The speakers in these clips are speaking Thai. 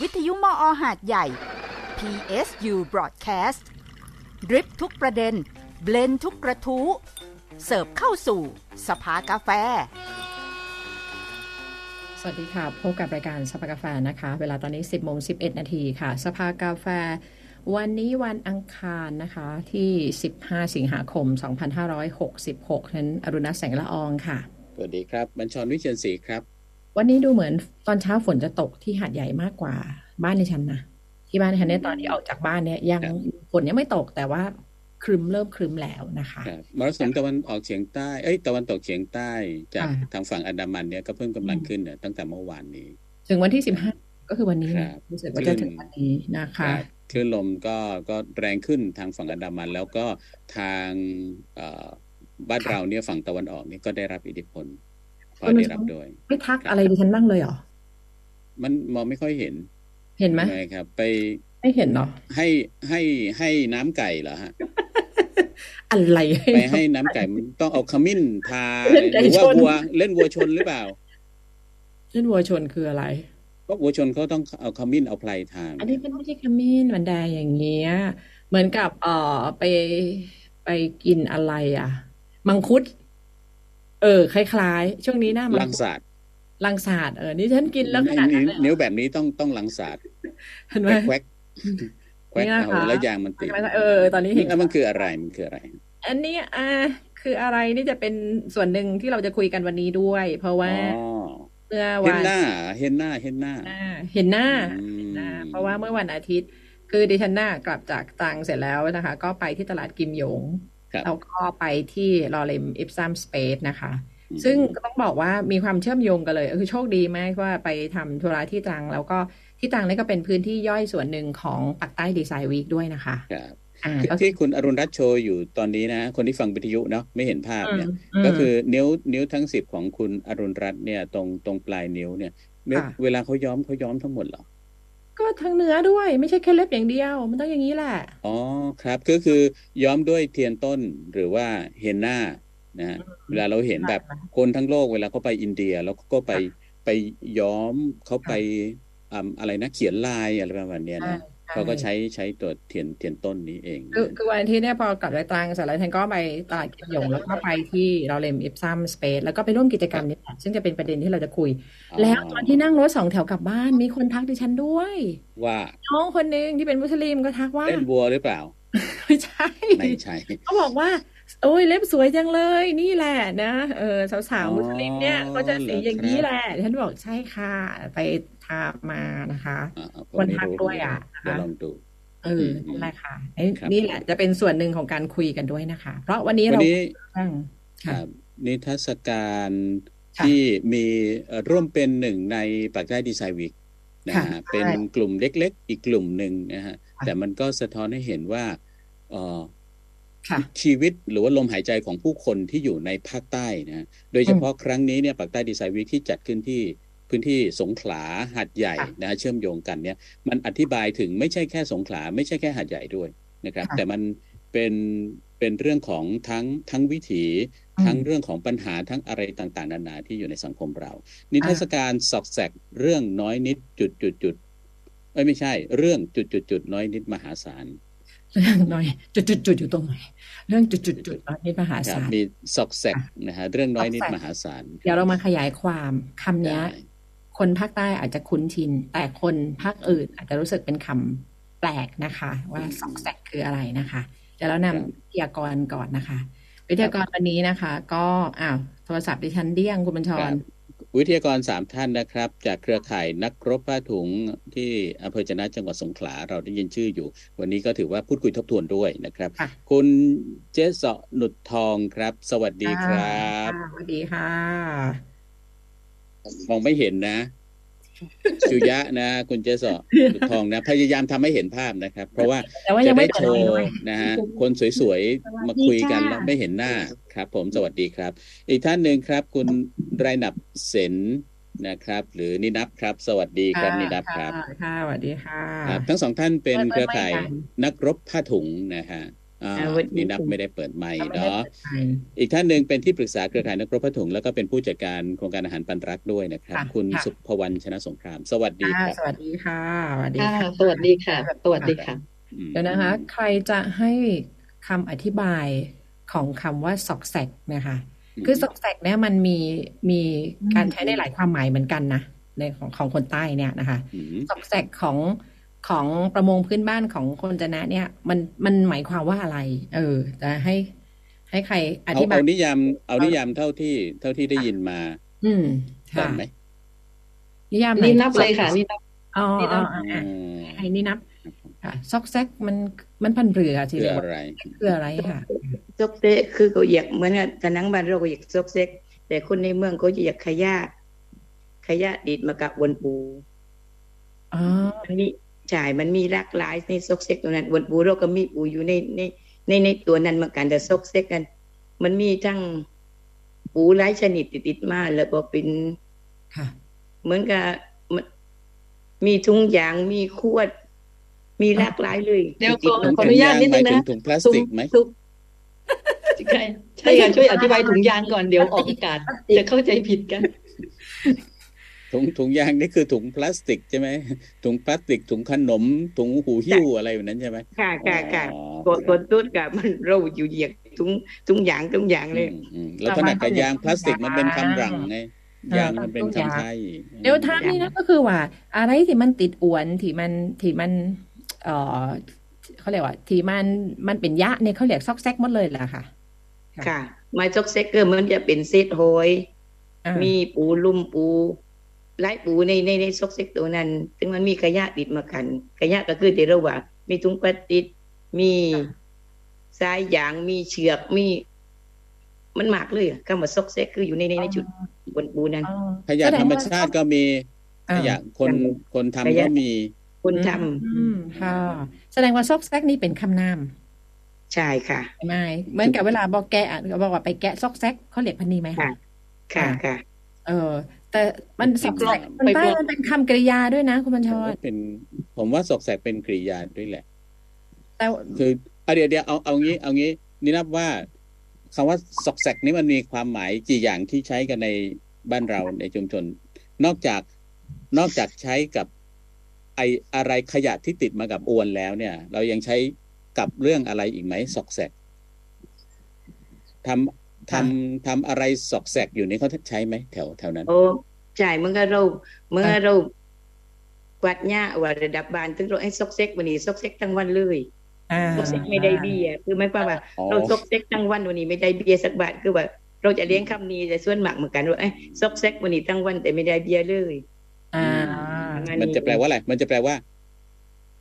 วิทยุมออหาดใหญ่ PSU Broadcast ดริปทุกประเด็น เบลนทุกกระทู้ เสิร์ฟเข้าสู่สภากาแฟ สวัสดีค่ะ พบกับรายการสภากาแฟนะคะ เวลาตอนนี้ 10โมง11 นาทีค่ะ สภากาแฟ วันนี้วันอังคารนะคะที่ 15 สิงหาคม 2566นั้นอรุณแสงละอองค่ะ สวัสดีครับ บัญชรวิเชียนศรีครับ วันนี้ดูเหมือนตอนเช้าฝนจะตกที่หาดใหญ่มากกว่าบ้านในฉันนะที่บ้านในฉันเนี่ยตอนที่ออกจากบ้านเนี่ย ยังฝนยังไม่ตกแต่ว่าครึมเริ่มครึมแล้วนะคะครับมรสุมตะวันออกเฉียงใต้เอ้ยตะวันตกเฉียงใต้จากทางฝั่งอันดามันเนี่ยก็เพิ่มกำลังขึ้นเนี่ยตั้งแต่เมื่อวานนี้ ถึงวันที่15ก็คือวันนี้ครับรู้สึกว่าจะถึงวันนี้นะคะรับคลื่นลมก็ก็แรงขึ้นทางฝั่งอันดามัน แล้วก็ทางเอ่อบ้านเราเนี่ยฝั่งตะวันออกนี่ก็ได้รับอิทธิพล พอได้รับด้วย ไม่ทักอะไรดิฉันบ้างเลยเหรอ มันมองไม่ค่อยเห็น เห็นไหมใช่ครับ ไปไม่เห็นเนาะให้ให้ให้น้ำไก่เหรอฮะอะไรไปให้น้ำไก่มันต้องเอาขมิ้นทาเล่นไก่หรือว่าชนวัวเล่นวัวชนหรือเปล่า เล่นวัวชนคืออะไรเพราะวัวชนเขาต้องเอาขมิ้นเอาไพรทาง อันนี้มันไม่ใช่ขมิ้นมันแดงอย่างเงี้ย เหมือนกับเอ่อไปไปกินอะไรอะ มังคุด เออ คล้ายๆ ช่วงนี้หน้ามัลังศาสตร์ลังศาสตร์เออนี่ฉันกินแล้วขนาดนั้นเลยเหรอนิ้วแบบนี้ต้องต้องลังศาสตร์เห็นไหมแควกแควกนี่นะคะเอาแล้วยางมันติดเออ ตอนนี้เห็นแล้วมันคืออะไรมันคืออะไร อันนี้อ่าคืออะไรนี่จะเป็นส่วนหนึ่งที่เราจะคุยกันวันนี้ด้วย เพราะว่าอ๋อเมื่อเห็วันนหน้าเห็นหน้าเห็นหน้าอ่าเห็นหน้าอืมนะเพราะว่าเมื่อวันอาทิตย์ คือดิฉันน่ากลับจากตรังเสร็จแล้วนะคะ ก็ไปที่ตลาดกิมหยงครับ แล้วก็ไปที่ลอเรมอิปซัมสเปซนะคะอืมซึ่งก็ต้องบอกว่ามีความเชื่อมโยงกันเลย คือโชคดีมากว่าไปทำธุระที่ตรัง แล้วก็ที่ตรังนี่ก็เป็นพื้นที่ย่อยส่วนหนึ่งของปักใต้ดีไซน์วีคด้วยนะคะครับอ่าคือก็ที่คุณอรุณรัตน์โชว์อยู่ตอนนี้นะ คนที่ฟังวิทยุเนาะไม่เห็นภาพเนี่ยมก็คือนิ้วนิ้วทั้งสิบของคุณอรุณรัตน์เนี่ยตรงตรงปลายนิ้วเนี่ย เวค่ะเวลาเขาย้อมเขาย้อมทั้งหมดเหรอ ก็ทั้งเนื้อด้วยไม่ใช่แค่เล็บอย่างเดียว มันต้องอย่างนี้แหละ อ๋อครับก็คือย้อมด้วยเทียนต้นหรือว่าเฮนนานะฮะเวลาเราเห็นแบบคนทั้งโลกเวลาเขาไปอินเดีย แล้วก็ไปไปย้อมเขาไปอ่าอะไรนะเขียนลายอะไรประมาณเนี้ยนะ เขาก็ใช้ใช้ตัวเทียนเทียนต้นนี้เอง คือคือวันอาที่เนี่ยพอกลับไปตรังเสร็จแล้วฉันก็ไปตลาดกิมหยงแล้วก็ไปที่เราเลมอิปซัมสเปซแล้วก็ไปร่วมกิจกรรมนี้แหละซึ่งจะเป็นประเด็นที่เราจะคุย แล้วตอนที่นั่งรถสองแถวกลับบ้านมีคนทักดิฉันด้วย ว่าน้องคนหนึ่งที่เป็นมุสลิมก็ทักว่าเล่นวัวหรือเปล่าไม่ใช่ไม่ใช่เขาบอกว่าโอ้ยเล็บสวยจังเลยนี่แหละนะเออสาวอ๋อๆมุสลิมเนี่ยเขาจะสีอย่างนี้เหรอครับแหละ ฉันบอกใช่ค่ะ ไป ทามานะคะอ่าๆผมคนไม่ทักรู้ด้วยอะเดี๋ยวลองดูเอออืมนั่นแหละค่ะไอ้ครับนี่แหละจะเป็นส่วนหนึ่งของการคุยกันด้วยนะคะ เพราะวันนี้วันเรานี้เรื่องคค่ะรับนิทรรศการค่ะที่มีเอ่อร่วมเป็นหนึ่งในปากใต้ดีไซน์วีคนะค่ะฮะเป็นกลุ่มเล็ก ๆ อีกกลุ่มหนึ่งนะฮะค่ะแต่มันก็สะท้อนให้เห็นว่าเอ่อค่ะชีวิตหรือว่าลมหายใจของผู้คนที่อยู่ในภาคใต้นะฮะโดยเฉพาะครั้งนี้เนี่ยปากใต้ดีไซน์วีคที่จัดขึ้นที่ พื้นที่สงขลาหาดใหญ่ค่ะนะฮะเชื่อมโยงกันเนี่ยมันอธิบายถึงไม่ใช่แค่สงขลาไม่ใช่แค่หาดใหญ่ด้วยนะครับค่ะแต่มันเป็นเป็นเรื่องของทั้งทั้งวิถีอืมทั้งเรื่องของปัญหาทั้งอะไรต่างๆ นานาที่อยู่ในสังคมเรา นิทรรศการสอกแสกเรื่องน้อยนิดจุดจุดจุดเอ้ยไม่ใช่ เรื่องจุดจุดจุดน้อยนิดมหาศาลเรื่องน้อยจุดจุดจุดอยู่ตรงไหนเรื่องจุดจุดจุดน้อยนิดมหาครับศาลมีสอกแสกนะฮะเรื่องน้อยนิดซอกแซกมหาศาลเดี๋ยวเรามาขยายความคำเนี้ยได้ คนภาคใต้อาจจะคุ้นชิน แต่คนภาคอื่นอาจจะรู้สึกเป็นคำแปลกนะคะ ว่าซอกแซกคืออะไรนะคะเดี๋ยวเรานำวิทยากรก่อนนะคะ วิทยากรวันนี้นะคะ ก็อ้าวโทรศัพท์ดิฉันเดี้ยงคุณบัญชครรับวิทยากรสามท่านนะครับ จากเครือข่ายนักรบผ้าถุงที่อำเภอจะนะจังหวัดสงขลาเราได้ยินชื่ออยู่ วันนี้ก็ถือว่าพูดคุยทบทวนด้วยนะครับค่ะคุณเจสเสาะหนุดทองครับ สวัสดีครับค่ะสวัสดีค่ะ มองไม่เห็นนะจุยะนะ คุณเจสเสาะหนุดทองนะ พยายามทำให้เห็นภาพนะครับ เพราะว่าแต่ว่าจะยังได้ไม่เปิโชดไมค์ว์ด้วยนะฮะคนสวยๆ มาคุยกันแล้วไม่เห็นหน้าครับ ผมสวัสดีครับ อีกท่านหนึ่งครับ คุณไรนับเสนนะครับ หรือนินับครับ สวัสดีครับนินับครับค่ะค่ะสวัสดีค่ะครับทั้งสองท่านเป็นเปิดเครือข่ายเปิดไมค์กันนักรบผ้าถุงนะฮะอ่าอ่าวั นนี้นี่นับไม่ได้เปิดไมค์ไม่ได้เนาะเปิดไมค์อีกท่านหนึ่งเป็นที่ปรึกษาเครือข่ายนักรบผ้าถุงแล้วก็เป็นผู้จัดการโครงการอาหารปันรักด้วยนะครับค่ะคุณค่ะสุภวรรณชนะสงคราม สวัสดีค่ะครับสวัสดีค่ะสวัสดีค่ะค่ะสวัสดีค่ะสวัสดีค่ะอืมเดี๋ยวนะคะ ใครจะให้คำอธิบายของคำว่าซอกแซกนะคะคือซอกแซกเนี่ยมันมีมีการใช้ได้หลายความหมายเหมือนกันนะในของของคนใต้เนี่ยนะคะอืมซอกแซกของ ของประมงพื้นบ้านของคนจะนะเนี่ย มันมันหมายความว่าอะไร เออจะให้ ให้ใครอเอาธิบายเอานิยาม เอานิยามเท่าที่เท่าที่ได้ยินมา อืมก่อค่ะนไหมนิยามไหนนี่นับเลยค่ะนี่นับอ๋อนี่อ๋นัอบอ๋ออะอืมให้นี่นับค่ะซอกแซกมันมันพันเรือทีคือเดียวอะไรคืออะไรค่ะซอกเซกคือเขาอยากเหมือนกับทนังบ้านเราก็อยากซอกเซกแต่คนในเมืองเขาจะอยากขยะขยะดีดมากับวนปูอ๋อมันมี ใช่มันมีหลากหลายในซอกเซกตัวนั้นวนปูเราก็มีปูอยู่ในในในในตัวนั้นเหมือนกันแต่ซอกเซกกัน มันมีทั้งปูหลายชนิดติดๆมาแล้วก็เป็นค่ะเหมือนกับมันมีถุงยางมีขวด มีหลากหลายเลยเดี๋ยวติดก่อนๆขออนุญาตนิดนึงนะหมายถึถุงพลาสติกไหมถุงใช่ใช่ค่ะช่วยอธิบายถุงยางก่อนเดี๋ยวออกอากาศจะเข้าใจผิดกัน ถุงถุงยางนี่คือถุงพลาสติกใช่ไหมถุงพลาสติกถุงขนม ถุงหูหิ้วอะไรแบบนั้นใช่ไหมค่ะค่ะค่ะอ๋อกดกดตุ้ดกับมันเราอยู่เหยียกถุงถุงยางถุงยางเลยอืมอืมแล้วขนาดกับยางพลาสติกมันเป็นคำรังไงยางมันเป็นคำไทยเดี๋ยวถามนี่นะก็คือว่า อะไรที่มันติดอวนที่มันที่มัน เอ่อเขาเรียกว่า ที่มันมันเป็นยะเนี่ยเขาเรียกซอกแซกหมดเลยเหรอคะค่ะไม้ซอกเซกเกอร์มันจะเป็นเซตโหยอ่ามีปูลุ่มปู ไล่ปูในในในซอกเซกตัวนั้น ซึ่งมันมีขยะติดมากันขยะก็คือที่เราว่า มีถุงพลาสติกมีสายยางมีเชือกมี มันมากเลยอะคำว่าซอกเซกคืออยู่ในในในจุดบนปูนั้นอ๋อขยะธรรมชาติก็มีอ่าขยะคนคนทำขก็ยะมี คนทำอืมค่ะ แสดงว่าซอกแซกนี่เป็นคำนามใช่ค่ะใช่ไหมเหมือนกับเวลาบอกแกะเขาบอกว่าไปแกะซอกแซกเขาเรียกพันนีไหมค่ะ ค่ะค่ะเออ แต่มันซอกแซกมันไปใต้ปลดมันเป็นคำกริยาด้วยนะ คุณบัญชผมรว่าเป็น ผมว่าสกแสกเป็นกริยาด้วยแหละ แต่คือเอาเดี๋ยวเดี๋ยวเอาเอางี้ เอางี้ นี่นับว่าคำว่าสกแสกนี่มันมีความหมายกี่อย่างที่ใช้กันในบ้านเราในชุมชน นอกจากนอกจากใช้กับไออะไรขยะที่ติดมากับอวนแล้วเนี่ย เรายังใช้กับเรื่องอะไรอีกไหมสอกแสกทำ ทำทำอะไรสอกแสกอยู่นี่เขาใช้ไหมแถวแถวนั้น โอ้ใช่เมื่อเราเมื่อเรากวาดหญ้าว่าระดับบานถึงเราไอ้ซอกเซ็กวันนี้ซอกเซ็กทั้งวันเลยอ่าซอกเซ็กไม่ได้เบี้ยคือไม่ว่าว่าอ๋อเราซอกเซ็กทั้งวันวันนี้ไม่ได้เบี้ยสักบาทคือว่าเราจะเลี้ยงคำนี้แต่ส่วนมากเหมือนกันว่าไอ้ซอกเซ็กวันนี้ทั้งวันแต่ไม่ได้เบี้ยเลย อ่า มันจะแปลว่าอะไรมันจะแปลว่า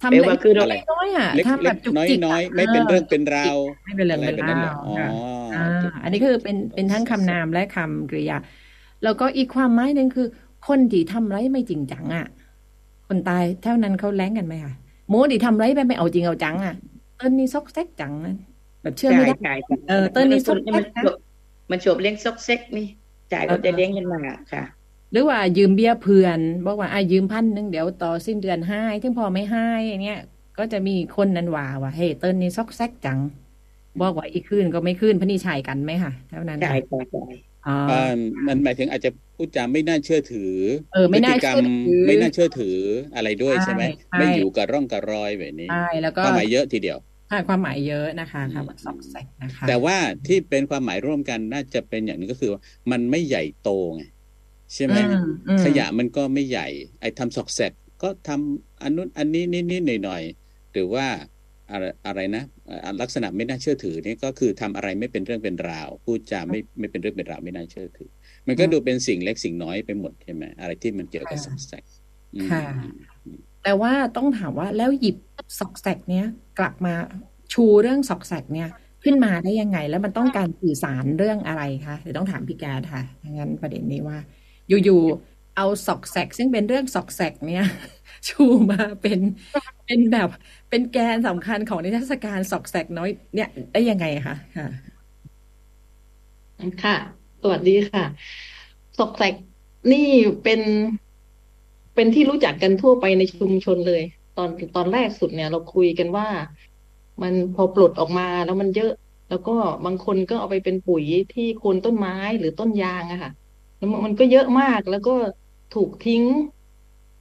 ทำแปลเล็ว่ากคือเราอะไรน้อยๆอะเล็กทำแบเล็บกจุกน้อยจิกน้อยะไม่เป็นเรื่องเป็นราวไม่เป็นเรื่องอะไรเป็นแบบนั้นเหรราอวอ๋อค่ะออ่าอันนี้คือเป็นเป็นทั้งคำนามและคำกริยา แล้วก็อีกความหมายหนึ่งคือ คนที่ทำไรไม่จริงจังอะ คนตายเท่านั้นเขาแล้งกันไหมคะหมูที่ทำไรไปไม่เอาจริงเอาจังอะเติ้ลนี่ซอกแซกจังนะแบบเชื่อไม่ได้ใช่ใช่เออเติ้ลนี่ซอกแซมันกนะมันจบเลี้ยงซอกเซ็กนี่จ่ายเราจะเลี้ยงกันมาค่ะ หรือว่ายืมเบี้ยเพื่อนบอกว่าอะยืมพันหนึ่งเดี๋ยวต่อสิ้นเดือนให้ถึงพอไม่ให้อย่างเงี้ยก็จะมีคนนั้นว่าว่าเฮ้ยเติ้ลนี่ซอกแซกจัง บอกว่าอีกคืนก็ไม่คืนพะนี่ชายกันไหมคะเท่านั้นใช่ค่ะใช่ใช่อ๋ออ่ามันหมายถึงอาจจะพูดจาไม่น่าเชื่อถือเออไม่น่าพฤติกรรมเชื่อถือไม่น่าเชื่อถืออะไรด้วยใช่ไหมใช่ใช่ไม่อยู่กับร่องกับรอยแบบนี้ใช่แล้วก็ความหมายเยอะทีเดียวค่ะความหมายเยอะนะคะคำว่าซอกแซกนะคะแต่ว่าที่เป็นความหมายร่วมกันน่าจะเป็นอย่างหนึงก็คือว่ามันไม่ใหญ่โตไง ใช่ไหมอืมอืมขยะมันก็ไม่ใหญ่ ไอ้ทำสอกแสกก็ทำอันนู้นอันนี้นิดนิดหน่อยหน่อยๆหรือว่าอะไรอะไรนะอ่าลักษณะไม่น่าเชื่อถือนี่ก็คือทำอะไรไม่เป็นเรื่องเป็นราว พูดจาไม่ไม่เป็นเรื่องเป็นราวไม่น่าเชื่อถือ มันก็ดูเป็นสิ่งเล็กสิ่งน้อยไปหมดใช่ไหมอะไรที่มันเกี่ยวกับสอกแสกอืมค่ะแต่ว่าต้องถามว่าแล้วหยิบซอกแซกเนี้ยกลับมาชูเรื่องซอกแซกเนี้ยขึ้นมาได้ยังไง แล้วมันต้องการสื่อสารเรื่องอะไรคะเดี๋ยวต้องถามพี่แกดค่ะงั้นประเด็นนี้ว่า อยู่ๆเอาซอกแซกซึ่งเป็นเรื่องซอกแซกเนี้ยชูมาเป็นเป็นแบบเป็นแกนสำคัญของนิทรรศการซอกแซกน้อยเนี่ยได้ยังไงคะค่ะค่ะ สวัสดีค่ะซอกแซกนี่เป็นเป็นที่รู้จักกันทั่วไปในชุมชนเลย ตอนตอนแรกสุดเนี่ย เราคุยกันว่า มันพอปลดออกมาแล้วมันเยอะ แล้วก็บางคนก็เอาไปเป็นปุ๋ยที่โคนต้นไม้หรือต้นยางอะค่ะ มันก็เยอะมากแล้วก็ถูกทิ้ง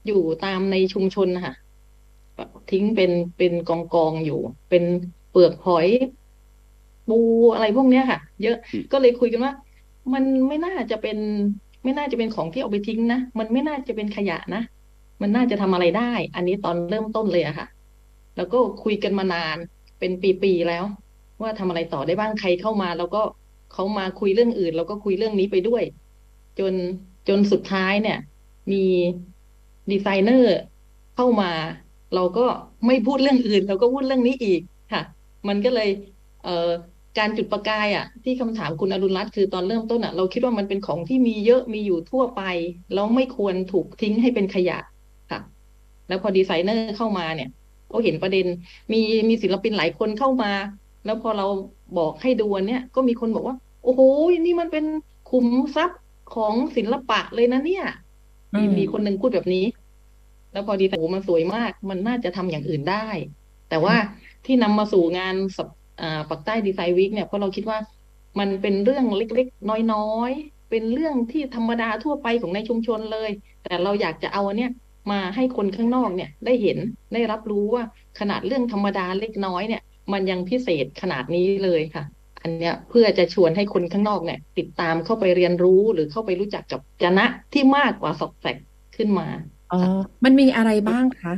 อยู่ตามในชุมชนนะคะทิ้งเป็นเป็นกองกองอยู่ เป็นเปลือกหอย ปูอะไรพวกเนี้ยค่ะ เยอะอืมก็เลยคุยกันว่า มันไม่น่าจะเป็น ไม่น่าจะเป็นของที่เอาไปทิ้งนะมันไม่น่าจะเป็นขยะนะมันน่าจะทำอะไรได้ อันนี้ตอนเริ่มต้นเลยอะค่ะ แล้วก็คุยกันมานานเป็นปีๆแล้ว ว่าทำอะไรต่อได้บ้างใครเข้ามา แล้วก็เขามาคุยเรื่องอื่น แล้วก็คุยเรื่องนี้ไปด้วย จนจนสุดท้ายเนี่ย มีดีไซเนอร์เข้ามา เราก็ไม่พูดเรื่องอื่น เราก็พูดเรื่องนี้อีกค่ะ มันก็เลย เอ่อการจุดประกายอะ ที่คำถามคุณอรุณรัตน์คือตอนเริ่มต้นอะ เราคิดว่ามันเป็นของที่มีเยอะมีอยู่ทั่วไป แล้วไม่ควรถูกทิ้งให้เป็นขยะค่ะ แล้วพอดีไซเนอร์เข้ามาเนี่ยก็เห็นประเด็นมีมีศิลปินหลายคนเข้ามา แล้วพอเราบอกให้ดูนเนี่ย ก็มีคนบอกว่า โอ้โหนี่มันเป็นขุมทรัพย์ ของศิลปะเลยนะเนี่ย มีมีคนหนึ่งพูดแบบนี้ แล้วพอดีแต่โอ้มันสวยมาก มันน่าจะทำอย่างอื่นได้ แต่ว่าที่นำมาสู่งานสัปอ่าปักใต้ดีไซน์วีคเนี่ยเพราะเราคิดว่ามันเป็นเรื่องเล็กๆ น้อยๆ เป็นเรื่องที่ธรรมดาทั่วไปของในชุมชนเลย แต่เราอยากจะเอาอันเนี้ยมาให้คนข้างนอกเนี่ยได้เห็นได้รับรู้ว่าขนาดเรื่องธรรมดาเล็กน้อยเนี่ย มันยังพิเศษขนาดนี้เลยค่ะ อันเนี้ยเพื่อจะชวนให้คนข้างนอกเนี่ย ติดตามเข้าไปเรียนรู้หรือเข้าไปรู้จักกับจนะที่มากกว่าสอกแสกขึ้นมาอ๋อมันมีอะไรบ้างคะ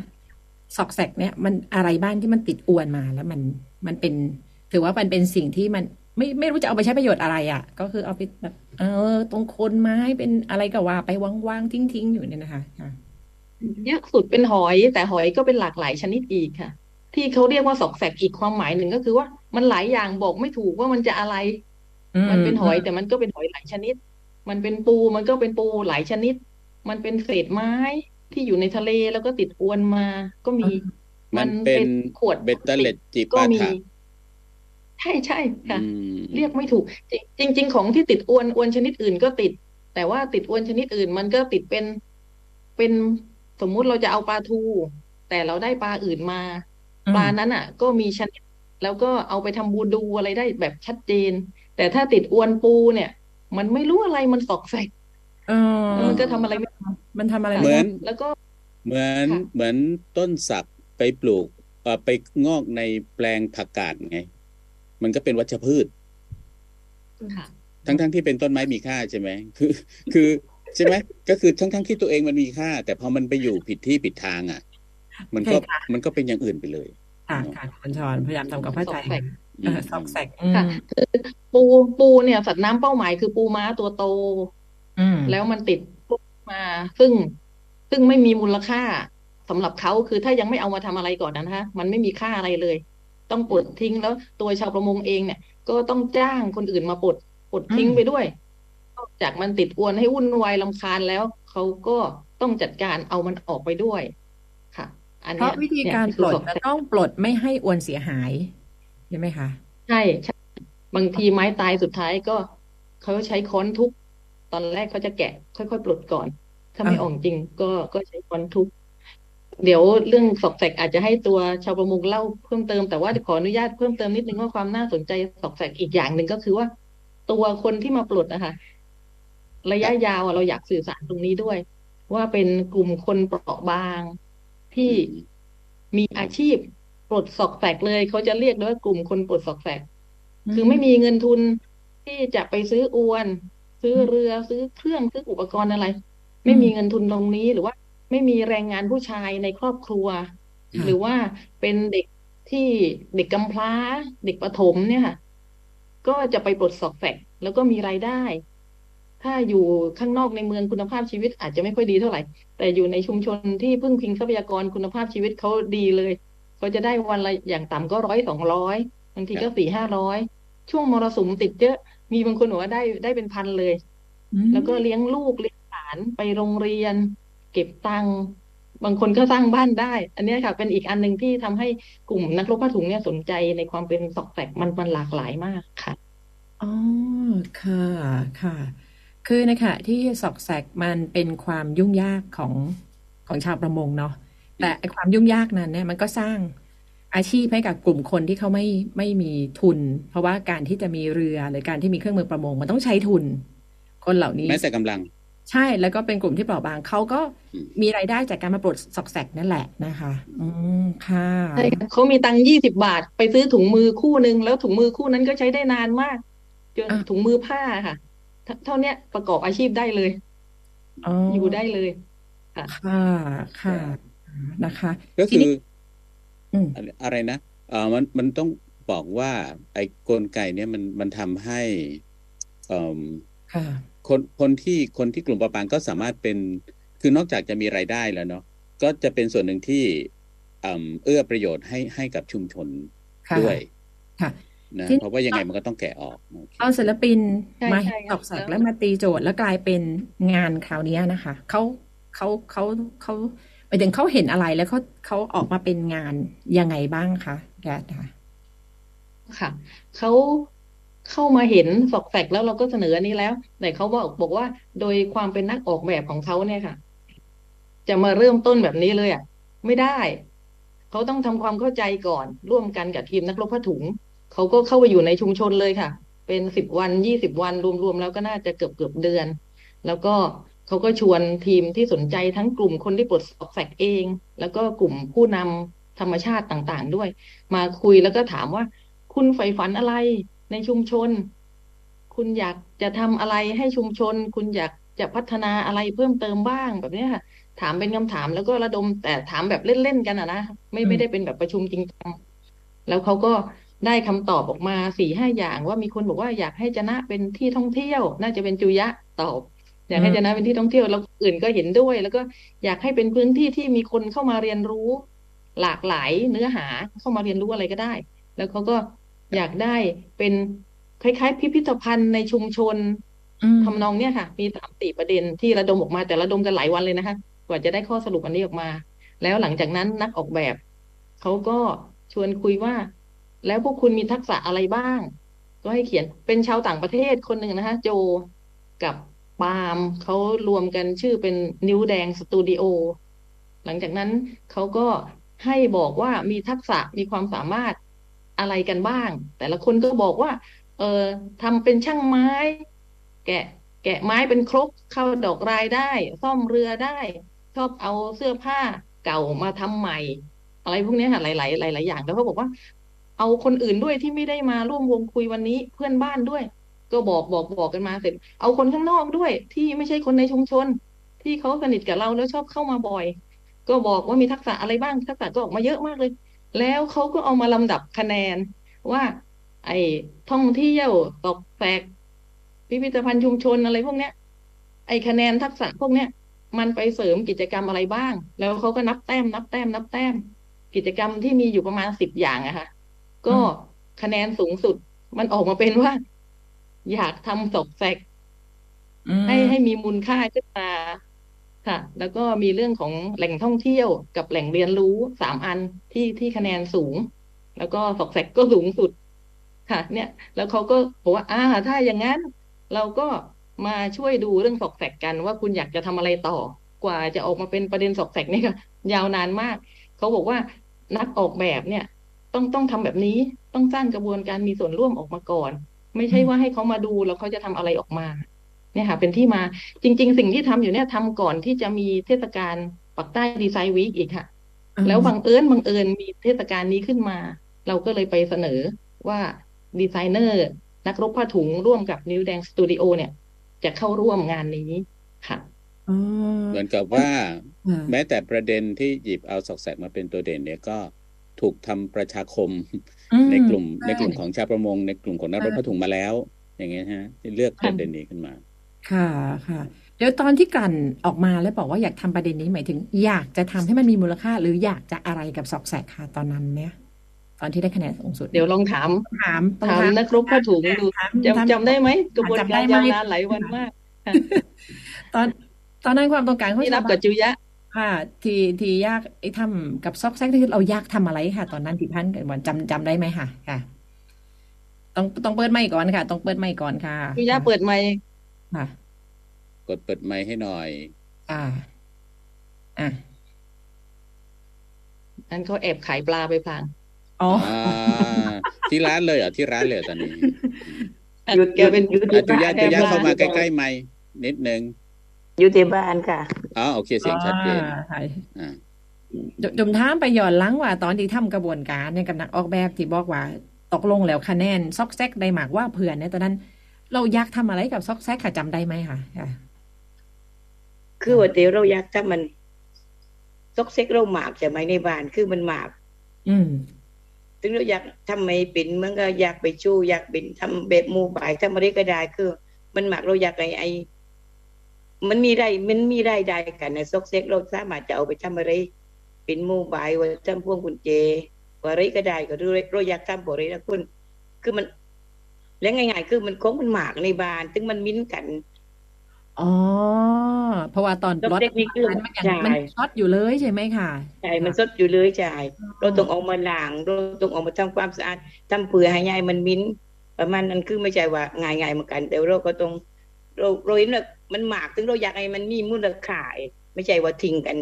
ซอกแซกเนี่ย มันอะไรบ้างที่มันติดอวนมาแล้วมันมันเป็น ถือว่ามันเป็นสิ่งที่มันไม่ไม่รู้จะเอาไปใช้ประโยชน์อะไรอะ ก็คือเอาไปแบบเออ ตรงโคนไม้เป็นอะไรก็ว่าไปว่างๆทิ้งๆอยู่เนี่ยนะคะค่ะเยอะสุดเป็นหอยแต่หอยก็เป็นหลากหลายชนิดอีกค่ะ ที่เขาเรียกว่าสอกแสกอีกความหมายหนึ่งก็คือว่ามันหลายอย่างบอกไม่ถูกว่ามันจะอะไรอืมมันเป็นหอยแต่มันก็เป็นหอยหลายชนิด มันเป็นปูมันก็เป็นปูหลายชนิด มันเป็นเศษไม้ที่อยู่ในทะเลแล้วก็ติดอวนมา ก็มี มันเป็นขวดเบตเตอร์เลตจิก็ปามีถะใช่ใช่ค่ะอืมเรียกไม่ถูกจริงจริง ๆ ของที่ติดอวนอวนชนิดอื่นก็ติด แต่ว่าติดอวนชนิดอื่น มันก็ติดเป็นเป็นสมมุติเราจะเอาปลาทู แต่เราได้ปลาอื่นมาอืม ปลานั้นอะ ก็มีชนิดแล้วก็เอาไปทำบูดูอะไรได้แบบชัดเจน แต่ถ้าติดอวนปูเนี่ย มันไม่รู้อะไรมันสอกแสกเออแล้วมันก็ทำอะไรไม่ได้มันทำอะไรเหมือน แล้วก็ เหมือนค่ะเหมือนต้นสักไปปลูกเอ่อไปงอกในแปลงผักกาดไง มันก็เป็นวัชพืชค่ะทั้งทั้งที่เป็นต้นไม้มีค่าใช่ไหมคือ คือใช่ไหมก็คือทั้งทั้งที่ตัวเองมันมีค่า แต่พอมันไปอยู่ผิดที่ผิดทางอะ มันก็ใช่ค่ะมันก็เป็นอย่างอื่นไปเลยค่ะค่ะคุณชอนพยายามทำความเข้าใจซอกแซกเออซอกแซกอืมค่ะปูปูเนี่ย สัตว์น้ำเป้าหมายคือปูม้าตัวโตอืมแล้วมันติดปุ๊บมา ซึ่งซึ่งไม่มีมูลค่าสำหรับเขาคือถ้ายังไม่เอามาทำอะไรก่อนนะคะมันไม่มีค่าอะไรเลย ต้องปลดทิ้งแล้วตัวชาวประมงเองเนี่ย ก็ต้องจ้างคนอื่นมาปลดปลดทิ้งอืมไปด้วยนอกจากมันติดอวนให้วุ่นวายรำคาญแล้วเขาก็ต้องจัดการเอามันออกไปด้วยค่ะอัน เพเนี้ราะยวิธีเนี่ยการคืปอลดสอกจะแสกต้องปลดไม่ให้อวนเสียหายใช่ไหมคะใช่ใช่บางทีไม้ตายสุดท้ายก็เขาใช้ค้อนทุบตอนแรกเขาจะแกะ ค่อยๆปลดก่อน ถ้าไม่อ่าออกจริงก็ก็ใช้ค้อนทุบเดี๋ยวเรื่องสอกแสกอาจจะให้ตัวชาวประมงเล่าเพิ่มเติมแต่ว่าขออนุญาตเพิ่มเติมนิดนึงว่าความน่าสนใจสอกแสกอีกอย่างหนึ่งก็คือว่า ตัวคนที่มาปลดนะคะระยะยาวอะเราอยากสื่อสารตรงนี้ด้วย ว่าเป็นกลุ่มคนเปราะบาง ที่มีอาชีพปลดสอกแสกเลย เขาจะเรียกเลยว่ากลุ่มคนปลดสอกแสกคือไม่มีเงินทุนที่จะไปซื้ออวน ซื้อเรือซื้อเครื่องซื้ออุปกรณ์อะไร ไม่มีเงินทุนตรงนี้หรือว่า ไม่มีแรงงานผู้ชายในครอบครัวค่ะหรือว่าเป็นเด็กที่เด็กกำพร้า เด็กประถมเนี่ยค่ะ ก็จะไปปลดสอกแสกแล้วก็มีรายได้ ถ้าอยู่ข้างนอกในเมืองคุณภาพชีวิตอาจจะไม่ค่อยดีเท่าไหร่ แต่อยู่ในชุมชนที่พึ่งพิงทรัพยากรคุณภาพชีวิตเขาดีเลยเขาจะได้วันละอย่างต่ำก็ร้อยสองร้อยบางทีก็สี่ห้าร้อยช่วงมรสุมติดเยอะ มีบางคนบอกว่าได้ได้เป็นพันเลยอืมแล้วก็เลี้ยงลูกเลี้ยงหลานไปโรงเรียน เก็บตังค์บางคนก็สร้างบ้านได้ อันเนี้ยค่ะเป็นอีกอันหนึ่งที่ทำให้กลุ่มนักรบผ้าถุงเนี่ยสนใจในความเป็นสอกแสกมันมันหลากหลายมากค่ะอ๋อค่ะค่ะ คือในขณะที่สอกแสกมันเป็นความยุ่งยากของของชาวประมงเนาะแต่ไอความยุ่งยากนั้นเนี่ยมันก็สร้างอาชีพให้กับกลุ่มคนที่เขาไม่ไม่มีทุน เพราะว่าการที่จะมีเรือหรือการที่มีเครื่องมือประมงมันต้องใช้ทุน คนเหล่านี้แม้แต่กำลัง ใช่แล้วก็เป็นกลุ่มที่เปราะบางเขาก็อืมมีรายได้จากการมาปลดซอกแซกนั่นแหละนะคะ อืมค่ะใช่ค่ะเขามีตังค์ยี่สิบาท ไปซื้อถุงมือคู่หนึ่งแล้วถุงมือคู่นั้นก็ใช้ได้นานมากจนอะถุงมือผ้าค่ะ เท่าเท่าเนี้ยประกอบอาชีพได้เลยอ๋ออยู่ได้เลย ค่ะ ค่ะค่ะนะคะ ก็ทีคือนี้อืมอะไรนะเออมันมันต้องบอกว่า ไอ้กลไกเนี่ยมันมันทำให้เอ่อค่ะคนคนที่คนที่กลุ่มเปราะบางก็สามารถเป็น คือนอกจากจะมีรายได้แล้วเนาะก็จะเป็นส่วนหนึ่งที่เอิ่มเอื้อประโยชน์ให้ให้กับชุมชนค่ะด้วย ค่ะ นะที่เพราะว่ายังไงมันก็ต้องแกะออกโอเคเอาศิลปินใช่มาใช่ตค่ะอกแสกแล้วมาตีโจทย์แล้วกลายเป็นงานคราวเนี้ยนะคะเขาเขาเขาเขาหมายถึงเขาเห็นอะไรแล้วเขาเขาออกมาเป็นงานยังไงบ้างคะแกดค่ะค่ะเขาเข้ามาเห็นสอกแสกแล้วเราก็เสนออันนี้แล้ว แต่เขาบอกบอกว่าโดยความเป็นนักออกแบบของเขาเนี่ยค่ะ จะมาเริ่มต้นแบบนี้เลยอะ ไม่ได้ เขาต้องทำความเข้าใจก่อน ร่วมกันกับทีมนักรบผ้าถุง เขาก็เข้าไปอยู่ในชุมชนเลยค่ะ เป็นสิบวันยี่สิบวันรวมๆแล้วก็น่าจะเกือบเกือบเดือน แล้วก็เขาก็ชวนทีมที่สนใจทั้งกลุ่มคนที่ปลดสอกแสกเอง แล้วก็กลุ่มผู้นำธรรมชาติต่างๆ ด้วย มาคุยแล้วก็ถามว่า คุณใฝ่ฝันอะไรในชุมชน คุณอยากจะทำอะไรให้ชุมชน คุณอยากจะพัฒนาอะไรเพิ่มเติมบ้างแบบนี้ค่ะถามเป็นคำถามแล้วก็ระดมแต่ถามแบบเล่นๆกันอะนะไม่ไม่ได้เป็นแบบประชุมจริงจังแล้วเขาก็ ได้คำตอบออกมาสี่ห้าอย่างว่ามีคนบอกว่าอยากให้จะนะเป็นที่ท่องเที่ยว น่าจะเป็นจุยะตอบ อยากให้จะนะเป็นที่ท่องเที่ยวแล้วอื่นก็เห็นด้วย แล้วก็อยากให้เป็นพื้นที่ที่มีคนเข้ามาเรียนรู้ หลากหลายเนื้อหาเข้ามาเรียนรู้อะไรก็ได้ แล้วเขาก็อยากได้เป็นคล้ายๆ พิพิธภัณฑ์ในชุมชนอืมทำนองเนี้ยค่ะ มีสามสี่ประเด็นที่ระดมออกมาแต่ระดมกันหลายวันเลยนะคะกว่าจะได้ข้อสรุปอันนี้ออกมา แล้วหลังจากนั้นนักออกแบบเขาก็ชวนคุยว่า แล้วพวกคุณมีทักษะอะไรบ้าง ก็ให้เขียนเป็นชาวต่างประเทศคนหนึ่งนะคะโจกับปาล์มเขารวมกันชื่อเป็นนิ้วแดงสตูดิโอหลังจากนั้นเขาก็ให้บอกว่ามีทักษะมีความสามารถอะไรกันบ้าง แต่ละคนก็บอกว่า เออทำเป็นช่างไม้ แกะ แกะไม้เป็นครกเข้าดอกรายได้ ซ่อมเรือได้ ชอบเอาเสื้อผ้าเก่ามาทำใหม่ อะไรพวกนี้ค่ะหลาย ๆ หลาย ๆ อย่างแล้วเขาบอกว่า เอาคนอื่นด้วยที่ไม่ได้มาร่วมวงคุยวันนี้เพื่อนบ้านด้วย ก็บอกบอกบอกกันมาเสร็จ เอาคนข้างนอกด้วย ที่ไม่ใช่คนในชุมชน ที่เขาสนิทกับเราแล้วชอบเข้ามาบ่อย ก็บอกว่ามีทักษะอะไรบ้างทักษะก็ออกมาเยอะมากเลย แล้วเขาก็เอามาลำดับคะแนนว่า ไอ้ท่องเที่ยวตกแตกพิพิธภัณฑ์ชุมชนอะไรพวกเนี้ย ไอ้คะแนนทักษะพวกเนี้ยมันไปเสริมกิจกรรมอะไรบ้าง แล้วเขาก็นับแต้มนับแต้มนับแต้ม กิจกรรมที่มีอยู่ประมาณสิบอย่างอะค่ะ ก็คะแนนสูงสุด มันออกมาเป็นว่า อยากทำสอกแซกอืมให้ให้มีมูลค่าขึ้นมา ค่ะ แล้วก็มีเรื่องของแหล่งท่องเที่ยวกับแหล่งเรียนรู้สามอันที่ที่คะแนนสูง แล้วก็สอกแซกก็สูงสุด ค่ะ เนี่ย แล้วเขาก็บอกว่าอ่า ถ้าอย่างนั้น เราก็มาช่วยดูเรื่องสอกแซกกันว่าคุณอยากจะทำอะไรต่อ กว่าจะออกมาเป็นประเด็นสอกแซกนี่ค่ะยาวนานมาก เขาบอกว่านักออกแบบเนี่ย ต้องต้องทำแบบนี้ต้องสร้างกระบวนการมีส่วนร่วมออกมาก่อน ไม่ใช่ว่าให้เขามาดูแล้วเขาจะทำอะไรออกมา เนี่ยค่ะ เป็นที่มาจริง ๆ สิ่งที่ทำอยู่เนี่ยทำก่อนที่จะมีเทศกาลปักษ์ใต้ Design Week อีกค่ะ แล้วบังเอิญบังเอิญมีเทศกาลนี้ขึ้นมา เราก็เลยไปเสนอว่าดีไซเนอร์นักรบผ้าถุงร่วมกับนิวแดงสตูดิโอเนี่ย จะเข้าร่วมงานนี้ค่ะอ๋อเหมือนกับว่าอ่า แม้แต่ประเด็นที่หยิบเอาสอกแสกมาเป็นตัวเด่นเนี่ยก็ ถูกทำประชาคมอืมในกลุ่มใช่ในกลุ่มของชาวประมง ในกลุ่มของนักรบใช่ผ้าถุงมาแล้ว อย่างเงี้ยฮะที่เลือกประเด็นนี้ขึ้นมา ค่ะค่ะเดี๋ยวตอนที่กลั่นออกมาแล้วบอกว่าอยากทำประเด็นนี้หมายถึง อยากจะทำให้มันมีมูลค่า หรืออยากจะอะไรกับสอกแสกค่ะตอนนั้นเนี่ยตอนที่ได้คะแนนสูงสุด เดี๋ยวลองถามถามต้องถามนักรบผ้าถุงดูถามจำจำได้ไหมกระบวนจำการได้ไหมยาวนานหลายวันมากตอนตอนนั้นความต้องการของที่รับชาวกับจุยะ ค่ะ ทีทียากไอ้ทำกับซอกแซกที่เรายากทำอะไรค่ะ ตอนนั้นที่พันกันวันจำจำได้ไหมค่ะ ค่ะ ต้องต้องเปิดไมค์ก่อนค่ะ ต้องเปิดไมค์ก่อนค่ะจุยะเปิดไมค์ค่ะ กดเปิดไมค์ให้หน่อย อ่า อะนั้นเขาแอบขายปลาไปพลางอ๋ออ่าที่ร้านเลยเหรอที่ร้านเลยเหรอตอนนี้หยุดแกเป็นหยุดอะจุยาจุยาบ้นเข้ามาใกล้ๆไมค์นิดนึง อยู่ที่บ้านค่ะอ๋อโอเคเสียงชัดเจนอ่าค่ะอ่าจจมถามไปย้อนหลังว่า ตอนที่ทำกระบวนการเนี่ยกับนักออกแบบที่บอกว่า ตกลงแล้วคะแนนซอกแซกได้มากว่าเพื่อนเนี่ยตอนนั้น เราอยากทำอะไรกับซอกแซกค่ะจำได้ไหมคะค่ะคือว่าเดี๋ยวเราอยากถ้ามันซอกเซ็กเราหมากจะไหมในบ้านคือมันหมาก อืมถึงเราอยากทำไม่เป็นมันก็อยากไปชู้อยากเป็นทำแบบหมูบายทำอะไรก็ได้คือ มันหมากเราอยากไอ้ไอ้ มันมีได้มันมีได้ได้กันนะซอกเซ็กเราสามารถจะเอาไปทำอะไร เป็นหมูบายว่าทำพวงกุญแจว่าอะไรก็ได้ก็ด้วยเราอยากทำบ่อะไรนะคุณคือมัน แล้วง่ายๆคือมันคงมันหมากในบ้านถึงมันมิ้นกันอ๋อ เพราะว่าตอนซอกรถเซ็กนี่คือมันยังใช่มันช็อตอยู่เลยใช่ไหมค่ะใช่มันสดอยู่เลยใช่เราต้องเออกมาล้างเราต้องเออกมาทำความสะอาดทำเปลือยให้ยายมันมิ้นประมาณนั้นคือไม่ใช่ว่าง่ายๆเหมือนกัน แต่เราก็ต้องเราเราเห็นว่า มันหมากถึงเราอยากให้มันมีมูลค่าไม่ใช่ว่าทิ้งกัน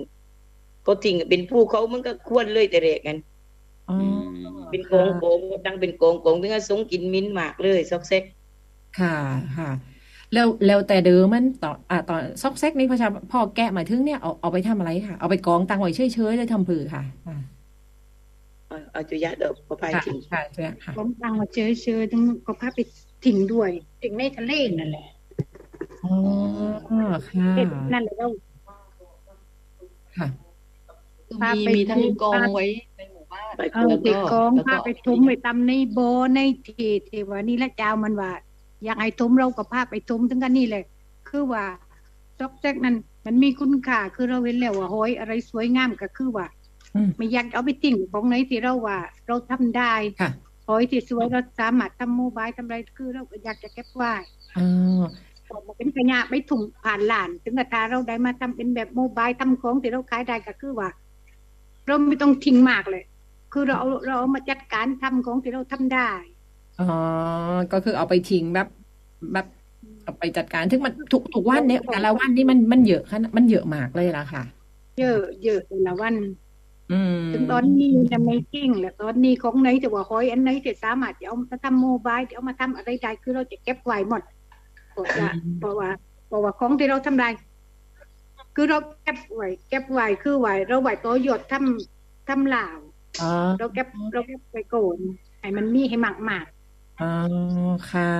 ก็ทิ้งเป็นผู้เขามันก็ควรเลยแต่เด็กกันอ๋อเป็นโกงโกงตั้งเป็นโกงโกงถึงก็สงกินมิ้นหมากเลยซอกเซ็กค่ะค่ะแล้วแล้วแต่เดิมมันต่ออ่าตอนซอกแซกนี่พระชาพ่อแกะมาถึงเนี่ยเอาเอาไปทำอะไรค่ะ เอาไปกองตังไว้เฉยๆเลยทำผือค่ะอ่าเอาเอาจุยะเดอกประพายค่ะทิ้งค่ะใช่ค่ะผมตังมาเจอเจอทั้งก็พาไปทิ้งด้วยทิ้งในทะเลนั่นแหละ อ๋อ ค่ะเฮ็ดนั่นแหละเราค่ะคือพามีไปมีทั้งที่กองบ้านไว้ในหมู่บ้านไปเอาแล้วไปก็กองแล้วก็พาไปทุมไปตำในบ่อในที่ที่ว่านี่ละเจ้ามันว่า อยากให้ทุมเราก็พาไปทุมถึงกันนี่แหละคือว่าซอกแซกนั้นมันมีคุณค่าคือเราเห็นแล้วว่าโห้ยอะไรสวยงามก็คือว่าอืมไม่อยากเอาไปทิ้งของไหนที่เราว่า เราทำได้ค่ะโห้ยที่สวยเราสามารถทำโมบายทำอะไรคือเราก็อยากจะเก็บไว้ อ๋อ ออกมาเป็นขยะไม่ถุงผ่านหลาน ถึงกระทาเราได้มาทำเป็นแบบโมบายทำของที่เราขายได้ก็คือว่าเราไม่ต้องทิ้งมากเลย คือเราเอาเราเอามาจัดการทำของที่เราทำได้อ๋อก็คือเอาไปทิ้งแบบแบบเอาไปจัดการถึงมันทุกทุกวันเนี่ยแต่ละวันนี่มันมันเยอะขนาดมันเยอะมากเลยละค่ะ เยอะ เยอะแต่ละวันอืมถึงตอนนี้จะไม่จริงแล้วตอนนี้ของไหนจะว่าหอยอันไหนจะสามารถจะเอามาทำโมบายจะเอามาทำอะไรได้คือเราจะเก็บไว้หมด เพราะว่าเพราะว่าเพราะว่าของที่เราทำได้ คือเราเก็บไว้เก็บไว้คือไว้เราไว้ตัวหยดทำทำลาวอ๋อเราเก็บเราเก็บไว้โกนให้มันมีให้มากมากอ๋อค่ะ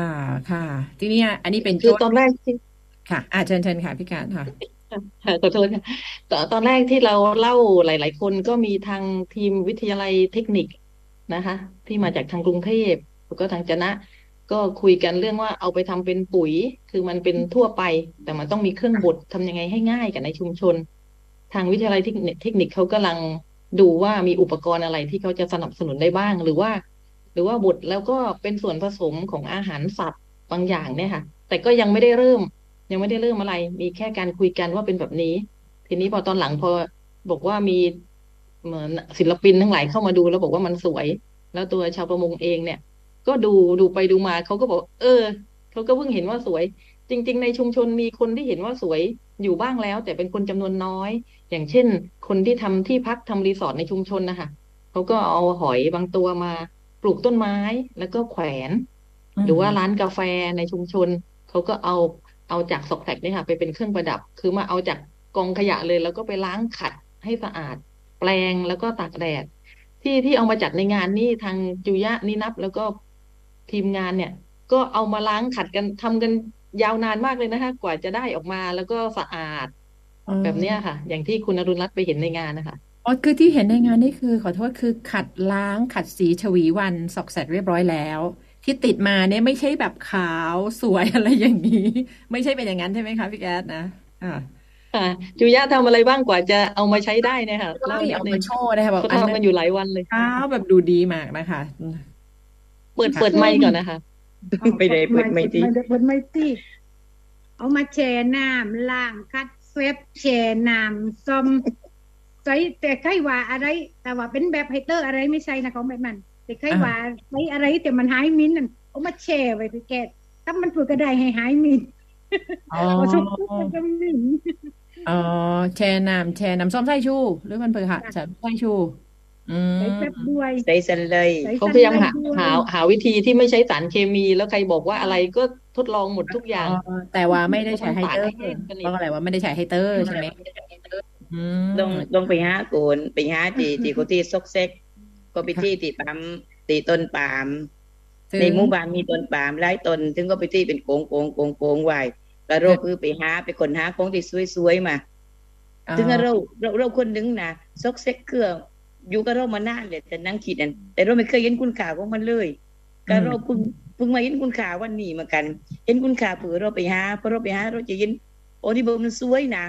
ค่ะ ทีเนี้ยอันนี้เป็นคือโจทย์ตอนแรกที่ค่ะอ่าเชิญเชิญค่ะพี่การค่ะค่ะขอโทษค่ะตอนตอนแรกที่เราเล่าหลาย ๆ คนก็มีทางทีมวิทยาลัยเทคนิคนะคะ ที่มาจากทางกรุงเทพแล้วก็ทางจะนะ ก็คุยกันเรื่องว่าเอาไปทำเป็นปุ๋ย คือมันเป็นทั่วไป แต่มันต้องมีเครื่องบดทำยังไงให้ง่ายกับในชุมชน ทางวิทยาลัยเทคนิคเทคนิคเขากำลังดูว่ามีอุปกรณ์อะไรที่เขาจะสนับสนุนได้บ้าง หรือว่า หรือว่าบดแล้วก็เป็นส่วนผสมของอาหารสัตว์บางอย่างเนี่ยค่ะ แต่ก็ยังไม่ได้เริ่ม ยังไม่ได้เริ่มอะไร มีแค่การคุยกันว่าเป็นแบบนี้ ทีนี้พอตอนหลังพอบอกว่ามีเหมือนศิลปินทั้งหลายเข้ามาดูแล้วบอกว่ามันสวย แล้วตัวชาวประมงเองเนี่ย ก็ดูดูไปดูมาเขาก็บอก เออเขาก็เพิ่งเห็นว่าสวย จริง ๆ ในชุมชนมีคนที่เห็นว่าสวยอยู่บ้างแล้ว แต่เป็นคนจำนวนน้อย อย่างเช่น คนที่ทำที่พักทำรีสอร์ทในชุมชนนะคะเขาก็เอาหอยบางตัวมาปลูกต้นไม้แล้วก็แขวน หรือว่าร้านกาแฟในชุมชนเขาก็เอาเอาจากซอกแซกเนี่ยค่ะ ไปเป็นเครื่องประดับ คือมาเอาจากกองขยะเลย แล้วก็ไปล้างขัดให้สะอาด แปลงแล้วก็ตากแดด ที่ที่เอามาจัดในงานนี่ทางจุยะนินับแล้วก็ ทีมงานเนี่ย ก็เอามาล้างขัดกันทำกันยาวนานมากเลยนะคะกว่าจะได้ออกมาแล้วก็สะอาดอ๋อแบบเนี้ยค่ะ อย่างที่คุณอรุณรัตน์ไปเห็นในงานนะคะอ๋อคือที่เห็นในงานนี่คือขอโทษคือขัดล้างขัดสีฉวีวันสอกแสดเรียบร้อยแล้ว ที่ติดมาเนี่ยไม่ใช่แบบขาวสวยอะไรอย่างนี้ ไม่ใช่เป็นอย่างนั้นใช่ไหมคะพี่แก๊สนะอ่าค่ะจุยะทำอะไรบ้างกว่าจะเอามาใช้ได้เนี่ยค่ะก็เล่าที่นิดเอานึมางโชว์นะคะแบบเขาอันทำนั้กันนอยู่หลายวันเลยขาวแบบดูดีมากนะคะเปิดเปิดไมค์ก่อนนะคะ ไม่ได้เปิดไม่ดีไม่ได้เปิดไม่ตีเอามาแช่น้ำล้างคัดเฟบแช่น้ำส้มใส่แต่ใครว่าอะไร แต่ว่าเป็นแบบไฮเตอร์อะไรไม่ใช่นะของแบบมัน แต่ใครว่าใช้อะไรแต่มันหายมินนั่นเอามาแช่ไว้พี่แกถ้ามันฝึกก็ได้ให้หายมินอ๋อพอสุกปุ๊บมันก็มินอ๋อแช่น้ำแช่น้ำส้มสายชู หรือมันเปิดค่ะใส่สายชูอืม ใส่แฟบด้วยใส่สันเลยใส่เขาพยายามหาสันด้วยหาหาวิธีที่ไม่ใช้สารเคมีแล้วใครบอกว่าอะไรก็ทดลองหมดทุกอย่างอ๋อแต่ว่าไม่ได้ใช้ไฮเตอร์ต้องปาดให้แห้งสนิทเพราะอะไรว่าไม่ได้ใช้ไฮเตอร์ใช่ไหมอืมต้องต้องไปหาโกนไปหาตีตีเขาที่ซอกเซ็กก็ไปที่ตีปั๊มตีต้นปาล์มซึ่งในหมู่บ้านมีต้นปาล์มหลายต้นถึงก็ไปที่เป็นโกงโกงโกงโกงไว้ก็เราคือไปหาไปคนหาของที่สวยๆมาอ๋อถึงเราเราเราคนหนึงนะซอกเซ็กเครื่อง อยู่กับเรามานานเลยแต่นั่งคิดนั่นแต่เราไม่เคยเห็นคุณค่าของมันเลยก็เราเพิ่งเพิ่งมาเห็นคุณค่าวันนี้เหมือนกัน เห็นคุณค่าเผื่อเราไปหาพอเราไปหาเราจะเห็นโอ้ที่บอกมันสวยนะ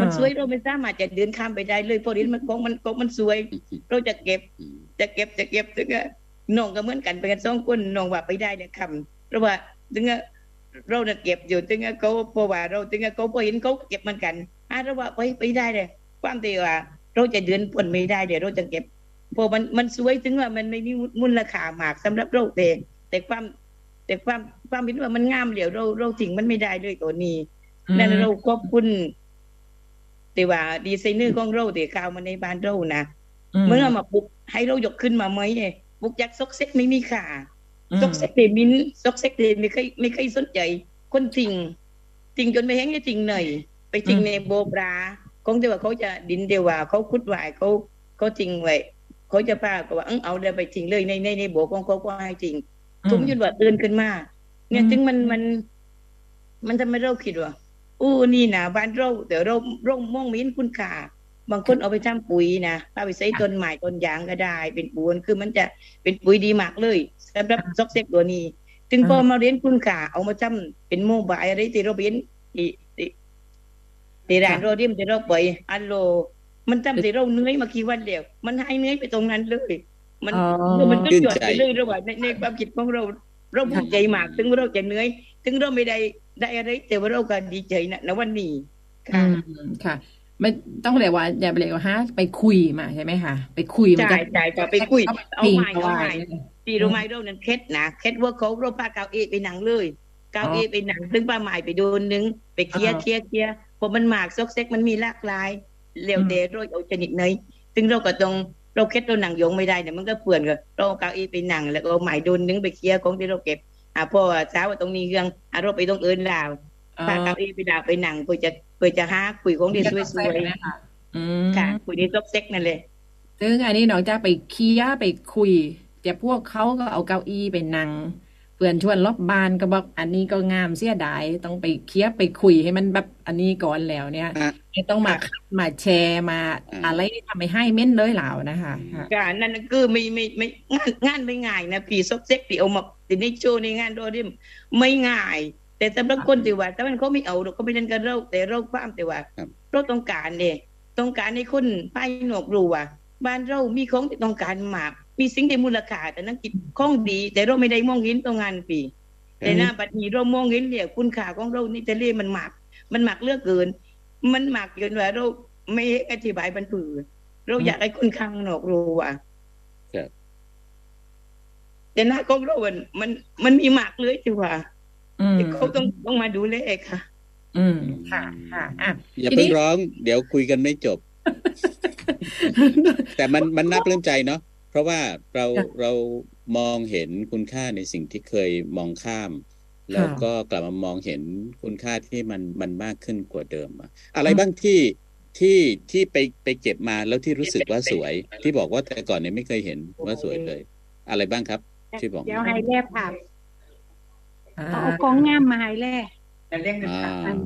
มันสวยเราไม่สามารถจะเดินข้ามไปได้เลยเพราะเห็นมันของมันของมันสวย เราจะเก็บจะเก็บจะเก็บถึงอะน้องก็เหมือนกันเป็นกันสองคนน้องว่าไปได้เนี่ยคำเพราะว่าถึงอะเราเนี่ยเก็บอยู่ถึงอะเขาเพราะว่าเราถึงอะเขาพอเห็นเขาเก็บเหมือนกันอะเราว่าไปไปได้เลยความที่ว่า เราจะเดินพ้นไม่ได้เดี๋ยวเราจะเก็บเพราะมันมันสวยถึงว่ามันไม่มีมูลค่ามากสำหรับเราแต่แต่ความแต่ความความเห็นว่ามันงามเดี๋ยวเราเราทิ้งมันไม่ได้เลยตัวนี้นั่นเราขอบคุณแต่ว่าดีไซเนอร์ของเราแต่ข่าวมาในบ้านเรานะเมื่อเอามาปลุกให้เรายกขึ้นมาไหมเนี่ยปลุกยักษ์ซอกเซ็กไม่มีค่าซอกเซ็กเดมินซอกเซ็กเดไม่เคยไม่เคยสนใจคนจริงจริงจนไม่แห้งจะจริงหน่อยไปจริงในโบปลา คงแต่ว่าเขาจะดินเดียวว่าเขาคุดไว้เขาเขาจริงไว้เขาจะพาก็ว่าเออเอาเดี๋ยวไปจริงเลยในในในโบของเขาก็ให้จริงผมยุดว่าเตือนขึ้นมาเนี่ยถึงมันมัน มันทำให้เราคิดว่าอู้นี่นะบ้านเราเดี๋ยวเราเรามองไม่เห็นคุณค่าบางคนเอาไปทำปุ๋ยนะเอาไปใส่ต้นไม้ต้นยางก็ได้ เป็นปูนคือมันจะเป็นปุ๋ยดีมากเลยสำหรับซอกเซ็กตัวนี้ถึงพอมาเรียนคุณค่าเอามาจำเป็นโมบายอะไรที่เราเรียน ที่ที่ที่ร้านเราเรียนที่เราไปอันโล มันจำที่เราเหนื่อยมากี่วันเดียว มันให้เหนื่อยไปตรงนั้นเลย มันอ๋อมันก็ชื่นหยอดใจไปเลยระหว่างในในความคิดของเรา เราภูมิใจมากถึงเราจะเหนื่อยถึงเราไม่ได้ได้อะไร แต่ว่าเราก็ดีใจนะในวันนี้อืค่ะมค่ะไม่ต้องเรียกว่าอย่าไปเรียกว่าฮะไปคุยมาใช่ไหมคะไปคุยมันจะใช่ใช่ค่ะไปคุย เอาปีใหม่เอาเอาไว้ใหม่ตีรู้ไหมเรานั้นเคสนะเคสว่าเขาเราพาเกาเอไปหนังเลยเกาเอไปหนังซึ่งป้าหมายไปโดนนึงไปเคลียร์อ่าเคลียร์เคลียร์เพราะมันหมากซอกเซ็กมันมีหลากหลายเร็วอืมเดโรยเอาชนิดไหนซึ่งเราก็ต้องเราเคสเราหนังโยงไม่ได้เนี่ยมันก็เปื่อนก็เราเอาเกาเอไปหนังแล้วก็เอาหมายโดนนึงไปเคลียร์ของที่เราเก็บอ่าพอเช้าว่าตรงนี้เรื่องอ่าเราไปต้องเอินลาวพาเกาเอไปดาวไปหนังเพื่อจะเพื่อจะหาคุยของที่สวยนะคะอืมๆค่ะคุยในซอกเซ็กนั่นเลยซึ่งอันนี้นอกจากไปเคลียร์ไปคุยแต่พวกเขาก็เอาเก้าอี้ไปนั่ง เพื่อนชวนรอบบานก็บอกอันนี้ก็งามเสียดายต้องไปเคลียร์ไปคุยให้มันแบบอันนี้ก่อนแล้วเนี่ยอะไม่ต้องมาคัดมาแชร์มาอ่าอะไรที่ทำให้ให้เม่นเลยเหล่านะคะค่ะการนั่นน่ะคือไม่ไม่ไม่งานงานไม่ง่ายนะพี่ซอกเซ็กที่เอามาติดในโชว์ในงานโดดิมไม่ง่าย แต่สำหรับคนที่ว่าถ้ามันเขาไม่เอาเราก็ไม่เล่นกันเราแต่เราความแต่ว่าครับเราต้องการเนี่ยต้องการให้คนภายนอกรู้ว่าบ้านเรามีของที่ต้องการมาก มีสิ่งที่มูลค่าแต่นักกิจของดี แต่เราไม่ได้มองเห็นตรงงานปี แต่หน้าบัดนี้เรามองเห็นเนี่ยคุณค่าของเรานี่ทะเลมันมากมันมากเหลือกเกิน มันมากเกินว่าเราไม่อธิบายบรรพือเราอยากให้คนข้างนอกรู้ว่าครับแต่หน้าของเรามันมันมันมีมากเลยที่ว่าอืมเขาต้องต้องมาดูแลค่ะ อืมค่ะค่ะอะอย่าทีเพิ่นี้งร้อง เดี๋ยวคุยกันไม่จบ แต่มันมันน่าปลื้มใจเนาะ เพราะว่าเราค่ะเรามองเห็นคุณค่าในสิ่งที่เคยมองข้าม แล้วก็กลับมามองเห็นคุณค่าที่มันมันมากขึ้นกว่าเดิมอะอะไรบ้างที่ที่ที่ไปไปเก็บมาแล้วที่รู้สึกว่าสวย ที่บอกว่าแต่ก่อนเนี่ยไม่เคยเห็นว่าสวยเลย อะไรบ้างครับ ที่บอกเดี๋ยวให้แล่ผ่าอ่าเอาของงามมาให้แล่แต่เรื่องเงินอ่ากลับ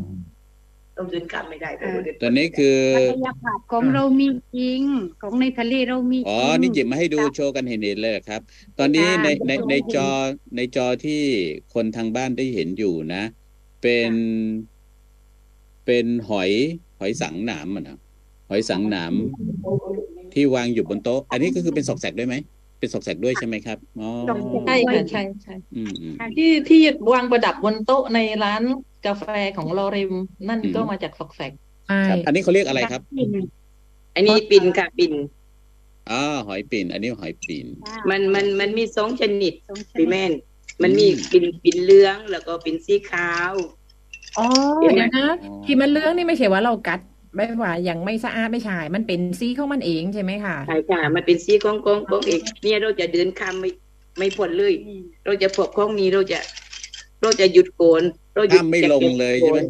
ต้องเดินกลับไม่ได้แต่เราเดินตัวนี้คือศักยภาพของเรามีจริง ของในทะเลเรามีจอ๋อริงนี่หยิบมาให้ดูโชว์กันเห็นๆเลยครับ ตอนนี้ค่ะในในในโชว์ให้จอในจอที่คนทางบ้านได้เห็นอยู่นะ เป็นเป็นหอยหอยสังหนามอะนะหอยสังหนามที่วางอยู่บนโต๊ะ อันนี้ก็คือเป็นศอกแสกด้วยไหม เป็นศอกแสกด้วยใช่ไหมครับอ๋อใช่ค่ะใช่ใช่อืมอืมที่ที่วางประดับบนโต๊ะในร้านกาแฟของลอเรมนั่นอืมก็มาจากซอกแซกใช่ครับอันนี้เขาเรียกอะไรครับ อันนี้ปิ่นค่ะปิ่นอ๋อหอยปีนอันนี้หอยปีนมันมันมันมีสองชนิดสองชนิดพี่แม่นมันมีปิ่นปิ่นเหลืองแล้วก็ปิ่นสีขาวอ๋อเห็นไหมเดี๋ยวนะอ๋อที่มันเรื่องนี่ไม่ใช่ว่าเรากัด ไม่ว่ายังไม่สะอาดไม่ใช่มันเป็นสีของมันเองใช่ไหมคะใช่ค่ะ มันเป็นสีของของของเอกเนี่ยเราจะเดินคำไม่ไม่พ้นเลย เราจะพบของนี้เราจะ เราจะหยุดโกนเราหยุดข้ามไม่ลงเลยใช่ไหม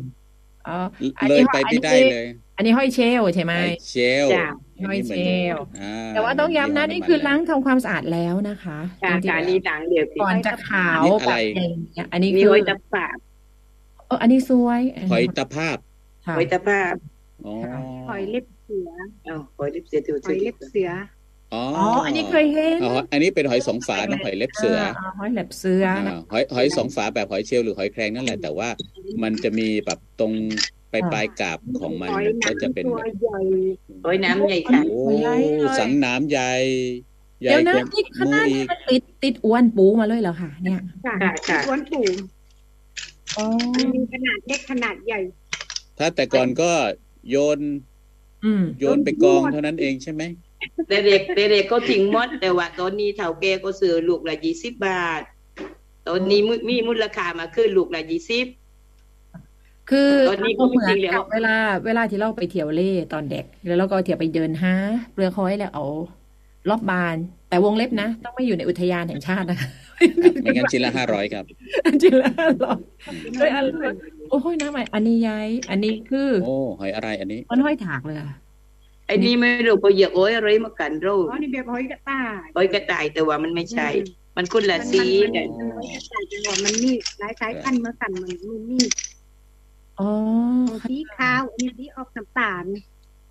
อ๋ออันเลนี้ยไปไม่ได้เลย อันนี้ห้อยเชลลใช่ไหมไอเชลจ้ะห้อยเชลอ่แต่ว่าต้องย้ำนะนี่คือล้างทำความสะอาดแล้วนะคะกาจริงการๆนี้ต่างเดียวสิก่อนจะขาวแบบอย่างเงี้ยอันนี้มีคือไว้ตะภาพเอออันนี้สวยหอยตะภาพค่ะไว้ตะภาพอ๋อ หอยเล็บเสือเอาหอยเล็บเสือตัวหอยเล็บเสืออ๋ออ๋อ อันนี้เคยเห็นอ๋ออันนี้เป็นหอยสองฝานะหอยเล็บเสือาหอยเล็บเสือนะอ่าหอยหอยสองฝาแบบหอยเชลล์หรือหอยแครงนั่นแหละ แต่ว่ามันจะมีแบบตรงปลายปลายกาบของมันหอยก็จะน้ำเป็นตัวแบบใหญ่หอยน้ำใหญ่ค่ะโอ้สังหน้ำใหญ่ใหญ่เดี๋ยวนะกว่านี่ขหมูนาดอีนี้กมันติดติดอ้วนปูมาเลยเหรอคะเนี่ยค่ะค่ะค่ะอ้วนปู่อ๋อมันมีขนาดเล็กขนาดใหญ่ ถ้าแต่ก่อนก็ โยนอืมโยนไปกองเท่านั้นเองใช่ไหมแต่เด็กแต่เด็กก็ทิ้งหมดแต่ว่า ตอนนี้เฒ่าแก่ก็ซื้อลูกละยี่สิบบาท ตอนนี้มุมีมูลค่ามาขึ้นลูกละยี่สิบคือตอนนี้ก็เหมือนจริงๆแล้วกับเวลา เวลาที่เราไปเที่ยวเล่ตอนเด็ก แล้วเราก็เที่ยวไปเดินหาเปลือกหอยแล้วเอา รอบบาน แต่วงเล็บนะ ต้องไม่อยู่ในอุทยานแห่งชาตินะคะไม่งั้นชิ้นละห้าร้อยครับจริงแล้วหรอด้วยอันโอ้ยน้ำใหม่อันนี้ย้ายอันนี้คือ โอ้หอยอะไรอันนี้ มันห้อยถากเลยอะไอ้นี่ไม่รู้ไปเหยียบโอ้ยอะไรมากันเราอ๋อนี่แบบหอยกระต่ายโอ้ยกระต่ายแต่ว่ามันไม่ใช่ มันคนละสีมันแต่มันหอยกระต่ายจังหวะมันนี่หลายสายพันธุ์มากันมันมีนี่อ๋อสีขาวอันนี้สีออกน้ำตาล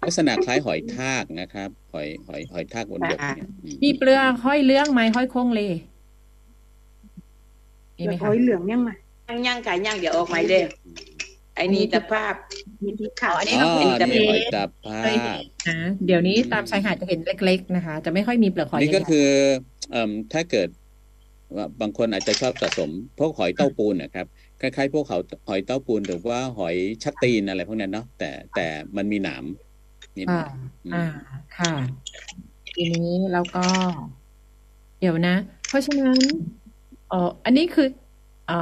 ลักษณะคล้ายหอยทากนะครับ หอยหอยหอยทากบนบกเนี่ยอืมมีเปลือกห้อยเลื้องไหมห้อยโค้งเลมีแบไหมบหคะอยเหลืองยังไงย่างย่างค่ะย่างเดี๋ยวออกมาเลยไอ้นี่ตะภาพมีสีขาวอันนี้อ๋อเราเห็นนี่หอยตะภาเคยพเห็นนะเดี๋ยวนี้ตามชายหาดจะเห็นเล็ก ๆ นะคะ จะไม่ค่อยมีเปลือกหอยนี่ก็ใหญ่คือเอ่มถ้าเกิดว่าบางคนอาจจะชอบสะสมพวกหอยเต้าปูนนะครับคล้ายๆพวกเขาหอยเต้าปูนหรือว่าหอยชักตีนอะไรพวกนั้นเนาะแต่แต่มันมีหนาม นิดหอ่าน่อยอืมอ่าค่ะ ทีนี้แล้วก็ เดี๋ยวนะ เพราะฉะนั้นเอ๋ออันนี้คือเอ่อ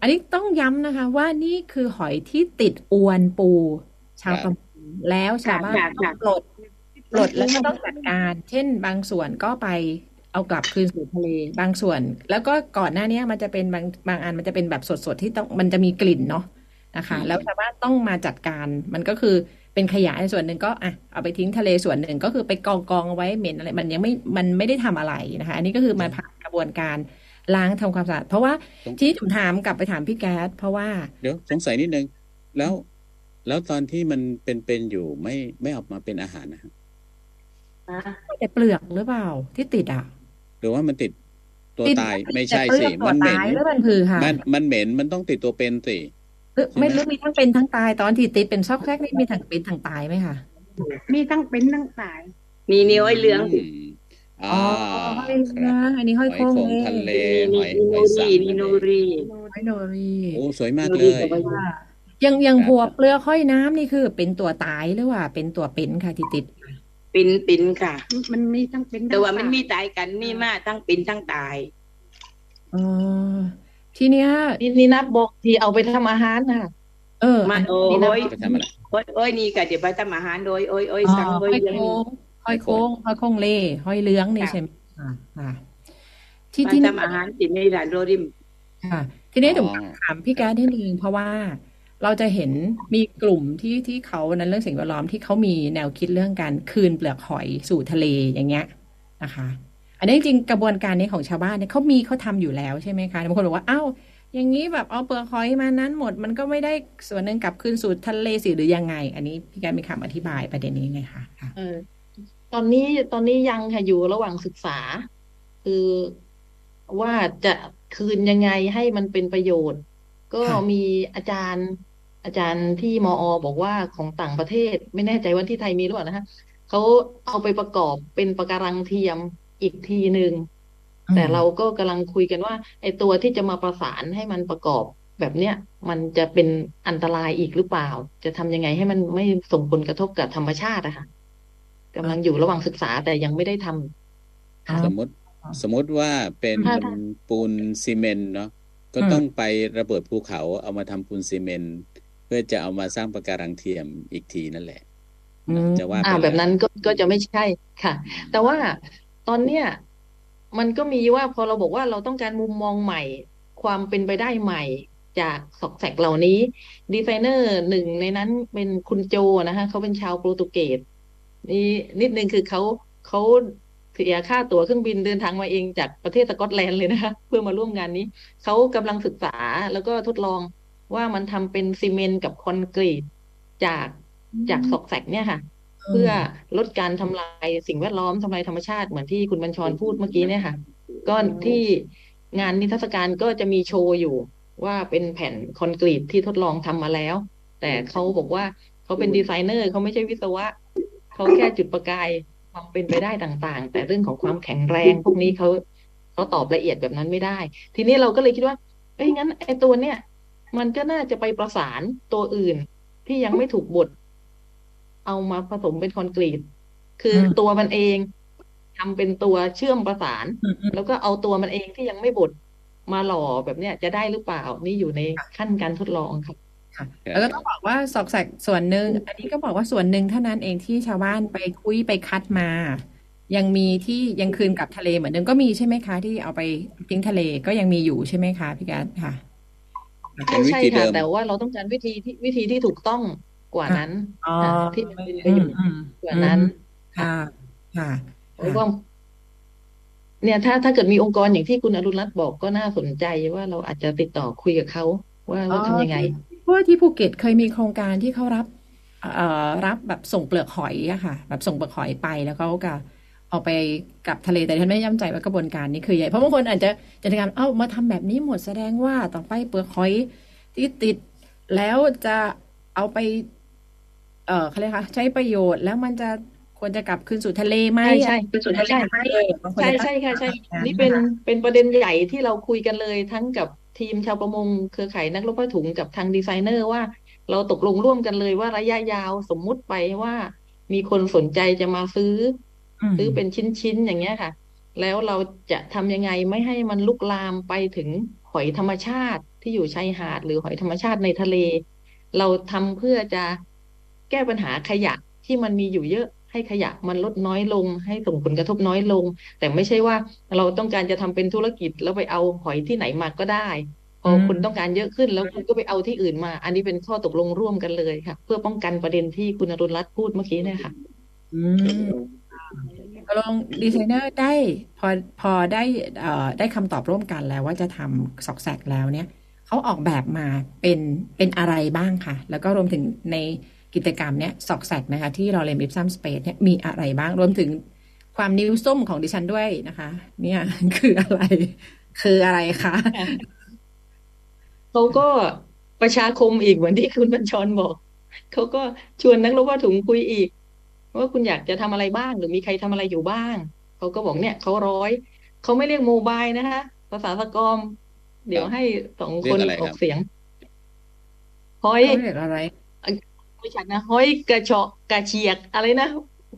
อันนี้ต้องย้ำนะคะ ว่านี่คือหอยที่ติดอวนปู ชาวประมงแล้วชาวบ้านค่ะต้อค่ะงปลดปลดแล้วก็ต้องจัดการ เช่น บางส่วนก็ไปเอากลับคืนสู่ทะเลบางส่วน แล้วก็ก่อนหน้านี้มันจะเป็นบางบางอันมันจะเป็นแบบสดๆที่ต้องมันจะมีกลิ่นเนาะนะคะ แล้วชาวบ้านต้องมาจัดการมันก็คือ เป็นขยะในส่วนหนึ่งก็อะเอาไปทิ้งทะเลส่วนหนึ่งก็คือไปกองกองเอาไว้เหม็นอะไรมันยังไม่มันไม่ได้ทำอะไรนะคะ อันนี้ก็คือมาผ่านกระบวนการล้างทำความสะอาดเพราะว่าที่ผมถามกลับไปถามพี่แก๊สเพราะว่า เดี๋ยวสงสัยนิดนึงแล้วแล้วตอนที่มันเป็นๆอยู่ไม่ไม่ออกมาเป็นอาหารนะครับแต่เปลือกหรือเปล่าที่ติดอะ หรือว่ามันติดตัวติดตายไม่ใช่แต่เปลืสิอกตัวมันเหม็นตายหรือมันคือค่ะมันมันเหม็นมันต้องติดตัวเป็นสิ หรือไม่รู้มีทั้งเป็นทั้งตายตอนที่ติดเป็นซอกแซกนี่มีทั้งเป็นทั้งตายไหมคะมีทั้งเป็นทั้งตาย มีนิ้วไอ้เหลืองอืมอ่าอ๋อห้อยคเรืรัอบอันนี้ห้อยหอยโค้งโขงเลยทะเลมีหอยมีหโนอยสัรีงมีโนนั่นเองรีห้อยโนรีโอ้สวยมากโนเลรียกับใบยังยังครับหัวเปลือกห้อยน้ำนี่คือ เป็นตัวตายหรือว่า เป็นตัวเป็นค่ะที่ติดปินปินค่ะ มันมีทั้งเป็นทั้งแต่ว่ามันตยมีตายกันมีมากทั้งปินทั้งตายอ๋อ ทีเนี้ยนี่นี่นับบอกที่เอาไปทำอาหารน่ะ เออมาอันโอ้นี้นะยไปทำอะไรโอ้ยโอ้ยนี่ก็เดี๋ยวไปทำอาหารโดยโอ้ยโอ้ยอ๋อสั่งโอ้ห้ยอยยังโค้งห้อยโค้งห้อยโค้งเล่ห้อยเลื้องนี่ค่ะใช่ไหมค่ะค่ะที่มาที่นี่ทำอาหารกินในร้านโรดิมค่ะ ทีนี้อ๋อถึงถามพี่แก๊สนิดนึงเพราะว่าเราจะเห็นมีกลุ่มที่ที่เขานั้นเรื่องสิ่งแวดล้อมที่เขามีแนวคิดเรื่องการคืนเปลือกหอยสู่ทะเลอย่างเงี้ยนะคะ อันนี้จริงๆกระบวนการนี้ของชาวบ้านเนี่ยเขามีเขาทำอยู่แล้วใช่ไหมคะบางคนบอกว่าอ้าวอย่างนี้แบบเอาเปลือกหอยมานั้นหมด มันก็ไม่ได้ส่วนหนึ่งกลับคืนสู่ทะเลสิหรือยังไง อันนี้พี่แก๊สมีคำอธิบายประเด็นนี้ไงคะค่ะเออตอนนี้ตอนนี้ยังค่ะอยู่ระหว่างศึกษา คือว่าจะคืนยังไงให้มันเป็นประโยชน์ ก็ค่ะมีอาจารย์อาจารย์ที่มอ บอกว่าของต่างประเทศ ไม่แน่ใจว่าที่ไทยมีหรือเปล่านะคะเขาเอาไปประกอบเป็นปะการังเทียม อีกทีหนึ่งแต่เราก็กำลังคุยกันว่า ไอ้ตัวที่จะมาประสานให้มันประกอบแบบเนี้ยมันจะเป็นอันตรายอีกหรือเปล่า จะทำยังไงให้มันไม่ส่งผลกระทบกับธรรมชาติอะค่ะกำลังอยู่ระหว่างศึกษาแต่ยังไม่ได้ทำค่ะสมมติสมมติว่าเป็นค่ะปูนซีเมนต์เนาะก็อืมต้องไประเบิดภูเขาเอามาทำปูนซีเมนต์เพื่อจะเอามาสร้างปะการังเทียมอีกทีนั่นแหละอืมจะว่าไปอ่าแล้วแบบนั้นก็ก็จะไม่ใช่ค่ะ แต่ว่า ตอนเนี้ยมันก็มีว่าพอเราบอกว่าเราต้องการมุมมองใหม่ ความเป็นไปได้ใหม่จากสอกแสกเหล่านี้ ดีไซเนอร์หนึ่งในนั้นเป็นคุณโจนะคะเขาเป็นชาวโปรตุเกสนี่นิดนึงคือเขาเขาเสียค่าตั๋วเครื่องบินเดินทางมาเองจากประเทศสกอตแลนด์เลยนะคะเพื่อมาร่วมงานนี้ เขากำลังศึกษาแล้วก็ทดลองว่ามันทำเป็นซีเมนต์กับคอนกรีตจากจากสอกแสกเนี่ยค่ะ เพื่อลดการทำลายสิ่งแวดล้อมทำลายธรรมชาติเหมือนที่คุณบัญชรพูดเมื่อกี้เนี่ยค่ะ ก็ที่งานนิทรรศการก็จะมีโชว์อยู่ว่าเป็นแผ่นคอนกรีตที่ทดลองทำมาแล้ว แต่เขาบอกว่าเขาเป็นดีไซเนอร์เขาไม่ใช่วิศวะเขาแค่จุดประกายความเป็นไปได้ต่าง ๆ แต่เรื่องของความแข็งแรงพวกนี้เขาเขาตอบละเอียดแบบนั้นไม่ได้ ทีนี้เราก็เลยคิดว่าเอ้ยงั้นไอ้ตัวเนี้ยมันก็น่าจะไปประสานตัวอื่นที่ยังไม่ถูกบด เอามาผสมเป็นคอนกรีต คืออมตัวมันเองทำเป็นตัวเชื่อมประสานอืมอืมแล้วก็เอาตัวมันเองที่ยังไม่บดมาหล่อแบบเนี้ยจะได้หรือเปล่านี่อยู่ในขั้นการทดลองค่ะค่ะแล้วก็ต้องบอกว่าซอกแซกส่วนหนึ่งอันนี้ก็บอกว่าส่วนหนึ่งเท่านั้นเองที่ชาวบ้านไปคุยไปคัดมา ยังมีที่ยังคืนกลับทะเลเหมือนเดิมก็มีใช่ไหมคะ ที่เอาไปทิ้งทะเลก็ยังมีอยู่ใช่ไหมคะพี่การค่ะเป็นวิใช่ธีค่ะเดิมแต่ว่าเราต้องการวิธีที่วิธีที่ถูกต้อง กว่านั้นอ๋อค่ะที่มันเป็นประอืโยมชน์อืมกว่านั้น ค่ะ ค่ะเพราะว่าเนี่ยถ้าถ้าเกิดมีองค์กรอย่างที่คุณอรุณรัตน์บอกก็น่าสนใจว่าเราอาจจะติดต่อคุยกับเขาว่าว่าทำยังไงเพราะว่าที่ภูเก็ตเคยมีโครงการที่เขารับเอ่อรับแบบส่งเปลือกหอยอะค่ะ แบบส่งเปลือกหอยไปแล้วเขาก็เอาไปกลับทะเลแต่ฉันไม่ย่ำใจว่ากระบวนการนี้คือใหญ่เพราะบางคนอาจจะจะทำเอ้ามาทำแบบนี้หมดแสดงว่าต่อไปเปลือกหอยที่ติดแล้วจะเอาไป เอ่อเขาเรียกคะใช้ประโยชน์แล้วมันจะควรจะกลับคืนสู่ทะเลไหมใช่ใช่เป็นส่วนใช่เออบางคนใช่จะตั้งใช่ค่ะใช่แบบนี่เป็นเป็นประเด็นใหญ่ที่เราคุยกันเลย ทั้งกับทีมชาวประมงเครือข่ายนักลบผ้าถุงกับทางดีไซเนอร์ว่า เราตกลงร่วมกันเลยว่าระยะยาวสมมุติไปว่า มีคนสนใจจะมาซื้ออืมซื้อเป็นชิ้นๆอย่างเงี้ยค่ะ แล้วเราจะทำยังไงไม่ให้มันลุกลามไปถึงหอยธรรมชาติที่อยู่ชายหาด หรือหอยธรรมชาติในทะเล เราทำเพื่อจะ แก้ปัญหาขยะที่มันมีอยู่เยอะให้ขยะมันลดน้อยลง ให้ส่งผลกระทบน้อยลง แต่ไม่ใช่ว่าเราต้องการจะทำเป็นธุรกิจแล้วไปเอาหอยที่ไหนมาก็ได้พอคุณต้องการเยอะขึ้นแล้วคุณก็ไปเอาที่อื่นมา อันนี้เป็นข้อตกลงร่วมกันเลยค่ะ เพื่อป้องกันประเด็นที่คุณอรุณรัตน์พูดเมื่อกี้เนี่ยค่ะ อืมตกลงดีไซเนอร์ได้พอพอได้เอ่อได้คำตอบร่วมกันแล้วว่าจะทำซอกแซกแล้วเนี่ยเขาออกแบบมาเป็นเป็นอะไรบ้างค่ะ แล้วก็รวมถึงใน กิจกรรมเนี่ยซอกแซกนะคะที่ Lorem Ipsum Space เนี่ยมีอะไรบ้างรวมถึงความนิ้วส้มของดิฉันด้วยนะคะ เนี่ยคืออะไร คืออะไรคะเขาก็ประชาคมอีกเหมือนที่คุณบัญชรบอกเขาก็ชวนนักรบผ้าถุงคุยอีก ว่าคุณอยากจะทำอะไรบ้าง หรือมีใครทำอะไรอยู่บ้างเขาก็บอกเนี่ยเขาร้อยเขาไม่เรียกโมบายนะคะภาษาสกอม เดี๋ยวให้สองเรีคยกนอะไรอคอรักบเสียงห้อยเขาเรียกอะไร ไม่ใช่นะห้อยกระเฉาะกระเฉียกอะไรนะ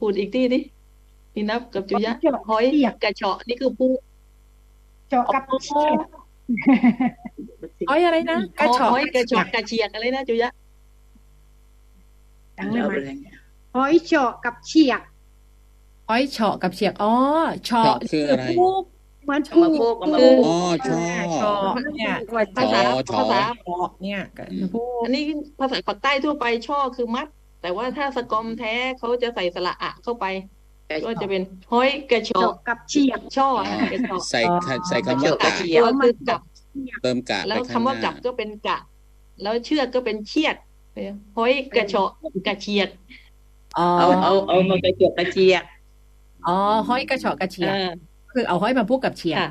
พูดอีกทีดิพี่นับกับจุยะห้อยกระเฉาะนี่คือผู้เจาะกับเฉียดอ้อยอะไรนะกระเฉาะห้อยกระเฉาะกระเฉียกอะไรนะจุยะดังเลยมันหอยเจาะกับเฉียดอ้อยเฉาะกับเฉียกอ๋อเฉาะเฉาะคืออะไรผู้เห มือนเอาผู้มาโคกเอามาผู้โคกอ๋อชอเฉาะเนี่ยภาษาอ๋อชอภาษาเฉาะเนี่ยกับผู้อันนี้ภาษาปากใต้ทั่วไปช่อคือมัด แต่ว่าถ้าสกอมแท้เขาจะใส่สระอะเข้าไปก็จะเป็นห้อยกระเฉาะเจาะกับเฉียดช่ออ๋อกระเฉาะใส่ใส่คำว่ากะเฉีตัยวคือกับเติมกะแล้ไปวข้างคำว่าหกัน้าบก็เป็นกะ แล้วเชือกก็เป็นเชียดห้อยกระเฉาะกระเฉียดอ๋อเอาเอาเอามากระเจียกกระเจียกอ๋อห้อยกระเฉาะกระเฉียกอ่า คือเอาห้อยมาพูดกับเฉียกค่ะ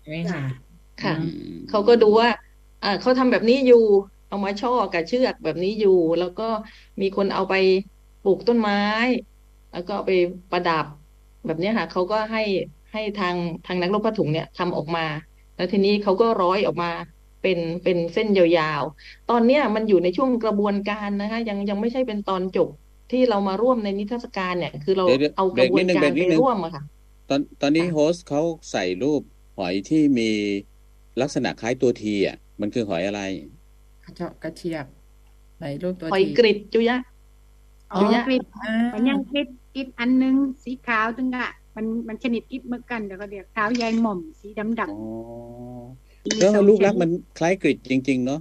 ใช่ไหมคะค่ะอืมเขาก็ดูว่า อ่าเขาทำแบบนี้อยู่ เอามาช่อกับเชือกแบบนี้อยู่ แล้วก็มีคนเอาไปปลูกต้นไม้ แล้วก็เอาไปประดับแบบเนี้ยค่ะเขาก็ให้ให้ทางทางนักรบผ้าถุงเนี่ยทำออกมา แล้วทีนี้เขาก็ร้อยออกมาเป็นเป็นเส้นยาวๆ ตอนเนี้ยมันอยู่ในช่วงกระบวนการนะคะ ยังยังไม่ใช่เป็นตอนจบที่เรามาร่วมในนิทรรศการเนี่ย คือเราเดี๋ยวเดี๋ยวเอากระบวนเบรกนิดนึงการเบรกนิไปดนึงร่วมอะค่ะ ตอนตอนนี้ค่ะโฮสต์เขาใส่รูปหอยที่มีลักษณะคล้ายตัวทีอะ มันคือหอยอะไรกระเฉาะกระเฉียกไหนรูปตัวหอยทีกริดจุยะอ๋ออยู่ยังกริดอ่ามันยังกริดกริดอันนึงสีขาวตึงอะมันมันชนิดกริดเหมือนกันเดี๋ยวก็เรียกขาวใยหม่อมสีดำดอ๋อำมีแล้วสองลูกรักชนิดมันคล้ายกริดจริง ๆ เนาะ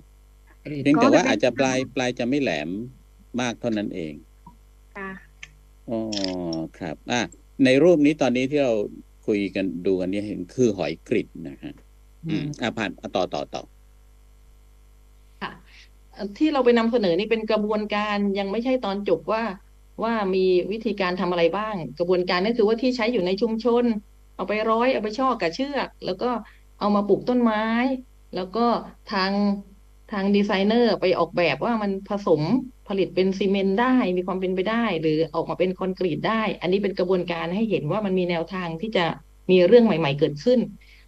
กรีดเพียงแต่ว่าก็จะเป็นอาจจะปลายปลายจะไม่แหลมมากเท่านั้นเองค่ะอ๋อครับ อะ ในรูปนี้ตอนนี้ที่เราคุยกันดูกันเนี่ยเห็นคือหอยกริดนะฮะอืมอะผ่านอะต่อต่อต่อค่ะเอ่อที่เราไปนำเสนอนี่เป็นกระบวนการยังไม่ใช่ตอนจบว่าว่ามีวิธีการทำอะไรบ้าง กระบวนการก็คือว่าที่ใช้อยู่ในชุมชน เอาไปร้อยเอาไปช่อกับเชือก แล้วก็เอามาปลูกต้นไม้ แล้วก็ทางทางดีไซเนอร์ไปออกแบบว่ามันผสม ผลิตเป็นซีเมนต์ได้ มีความเป็นไปได้ หรือออกมาเป็นคอนกรีตได้ อันนี้เป็นกระบวนการให้เห็นว่ามันมีแนวทางที่จะมีเรื่องใหม่ ๆ เกิดขึ้น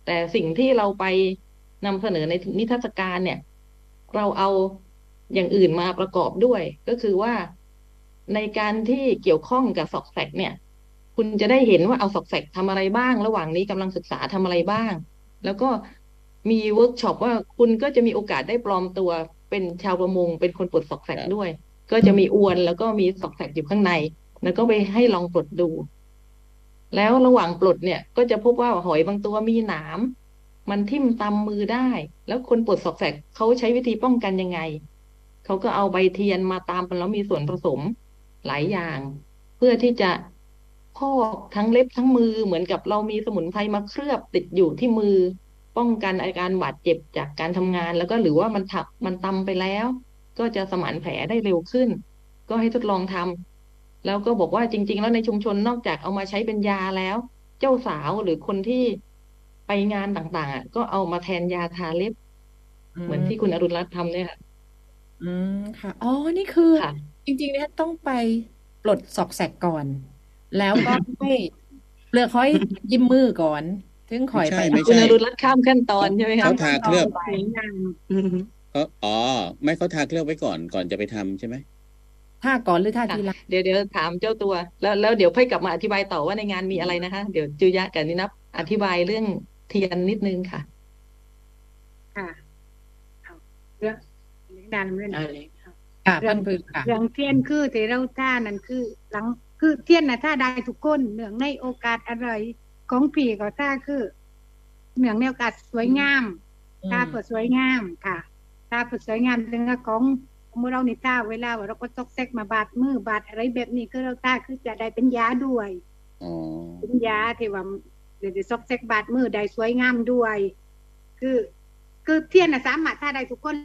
แต่สิ่งที่เราไปนำเสนอในนิทรรศการเนี่ย เราเอาอย่างอื่นมาประกอบด้วย ก็คือว่าในการที่เกี่ยวข้องกับซอกแซกเนี่ย คุณจะได้เห็นว่าเอาซอกแซกทำอะไรบ้าง ระหว่างนี้กำลังศึกษาทำอะไรบ้าง แล้วก็มีเวิร์กช็อปว่าคุณก็จะมีโอกาสได้ปลอมตัวเป็นชาวประมง เป็นคนปลดซอกแซกด้วย ก็จะมีอวนแล้วก็มีซอกแซกอยู่ข้างใน แล้วก็ไปให้ลองปลดดู แล้วระหว่างปลดเนี่ย ก็จะพบว่าหอยบางตัวมีหนาม มันทิ่มตำมือได้ แล้วคนปลดซอกแซกเขาใช้วิธีป้องกันยังไง เขาก็เอาใบเทียนมาตามกันแล้วมีส่วนผสมหลายอย่าง เพื่อที่จะพอกทั้งเล็บทั้งมือเหมือนกับเรามีสมุนไพรมาเคลือบติดอยู่ที่มือ ป้องกันอาการบาดเจ็บจากการทำงานแล้วก็หรือว่ามันถักมันตำไปแล้ว ก็จะสมานแผลได้เร็วขึ้น ก็ให้ทดลองทำแล้วก็บอกว่าจริง ๆ แล้วในชุมชนนอกจากเอามาใช้เป็นยาแล้ว เจ้าสาวหรือคนที่ไปงานต่างๆอะก็เอามาแทนยาทาเล็บ เหมือนที่คุณอรุณรัตน์ทำเนี่ยค่ะอืมค่ะอ๋อนี่คือค่ะจริงๆเนี่ยต้องไปปลดซอกแซกก่อน แล้วก็ให้เปลือกหอยยิ้มมือก่อน ถึงคอยไปไม่คุณใช่อรุณรัตน์ข้ามขั้นตอนใช่ไหมคะเขาทาเคลือบสวยงาม เขาอ๋อ ไม่เขาทาเคลือบไว้ก่อนก่อนจะไปทำใช่ไหมท่าก่อนหรือท่าทีหลังเดี๋ยวเดี๋ยวถามเจ้าตัว แล้วแล้วเดี๋ยวค่อยกลับมาอธิบายต่อว่าในงานมีอะไรนะคะเดี๋ยวจุยะกับนินับอธิบายเรื่องเทียนนิดนึงค่ะค่ะเอาเรื่องเรื่องดันเรื่องเอาเลยค่ะพันพืชค่ะเรื่องเทียนคือที่เราท่านั่นคือ หลังคือเทียนนะท่าได้ทุกคนเนื่องในโอกาสอะไรของผีก็ท่าคือเนื่องในโอกาสสวยงามอืมท่าเปิดสวยงามค่ะ ท่าเปิดสวยงามเรื่องของเมื่อเราในท่าเวลาว่าเราก็ซอกแซกมาบาดมือบาดอะไรแบบนี้คือเราท่าคือจะได้เป็นยาด้วยอ๋อเป็นยาที่ว่าเดี๋ยวจะซอกแซกบาดมือได้สวยงามด้วย คือ คือเทียนน่ะสามารถท่าได้ทุกคน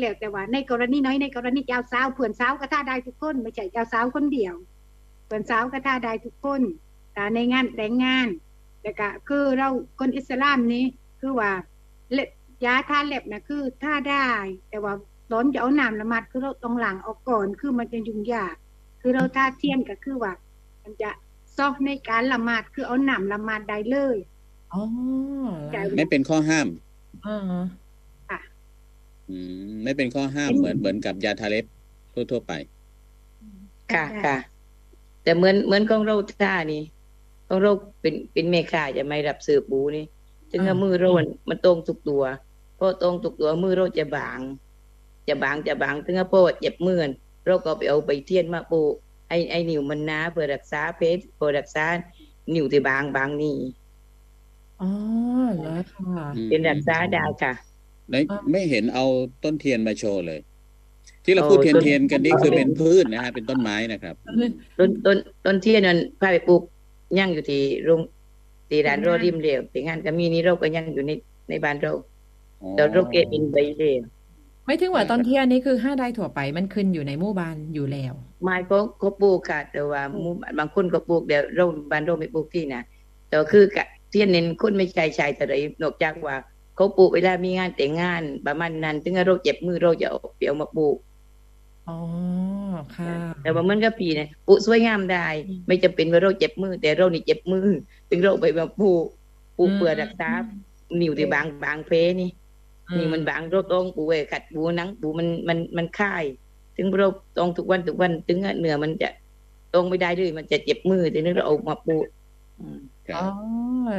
แล้วแต่ว่าในกรณีน้อยในกรณีเจ้าสาวเพื่อนสาวก็ท่าได้ทุกคน ไม่ใช่เจ้าสาวคนเดียวเพื่อนสาวก็ท่าได้ทุกคนแต่ในงานแต่งงานแต่ก็คือเราคนอิสลามนี้คือว่าเล็บ ยาทาเล็บนะคือท่าได้ แต่ว่าตอนจะเอาน้ำละมัดคือเราต้องหลังออกก่อนคือมันจะยุ่งยาก คือเราท่าเทียนก็คือว่า มันจะซอกในการละหมาดคือเอาหนำละหมาดได้เลยอ๋อใช่ไม่เป็นข้อห้ามอ่าอืมไม่เป็นข้อห้ามเป็นเหมือนเหมือนกับยาทาเล็บทั่ว ๆ ไป ค่ะค่ะ แต่เหมือนเหมือนของเราท่านี่ของเราเป็นเป็นเมฆาจะไม่รับสืบบูนี่ถึงกับมือเรามันมันตรงทุกตัว พอตรงทุกตัวมือเราจะบาง จะบางจะบางถึงกับพอเจ็บมือเราก็ไปเอาใบเทียนมาปูไอ้ไอ้นิ้วมันหนาเพื่อรักษาเพชรเพื่อรักษานิ้วที่บางบางนี่อ๋อแล้วค่ะอืมเป็นรักษาได้ค่ะไม่อ่าไม่เห็นเอาต้นเทียนมาโชว์เลย ที่เราโอ้พูดเทียนต้นเทียนกันนี่คือเป็นพืชนะฮะเป็นต้นไม้นะครับ ต้นต้นต้นเทียนนั้นพาไปปลูกย่างอยู่ที่โรงที่ร้านโรริมเหลวที่งานก็มีนี่เราก็ยังอยู่ในในบ้านเราอ๋อ แต่เราเก็บเป็นใบเหลวไม่ถึงว่าตอนเที่ยงนี้คือห้าได้ถั่วไปมันขึ้นอยู่ในหมู่บ้านอยู่แล้วไม้เขาเขาปลูกค่ะแต่ว่าหมู่บ้านบางคนก็ปลูกเดี๋ยวเราบ้านเราไม่ปลูกที่นะแต่ว่าคือกะเทียนเน้นคนไม่ใช่ชายแต่ไรนอกจากว่าเขาปลูกเวลามีงานแต่งงานประมาณนั้นถึงเราเจ็บมือเราจะเอาเปียวมาปลูกอ๋อค่ะ แต่ว่ามันก็ปีเนี่ยปลูกสวยงามได้ ไม่จำเป็นว่าเราเจ็บมือ แต่เรานี่เจ็บมือ ถึงเราไปมาปลูกปลูกเพื่อรักษานิ้วที่บางบางเพนี่ นี่มันบางเราต้องปูไอ้ขัดปูหนังปูมันมันมันค่ายถึงเราต้องทุกวันทุกวันถึงเนื้อมันจะตรงไม่ได้เลยมันจะเจ็บมือถึงเราเอามาปูอืมครับอ๋อ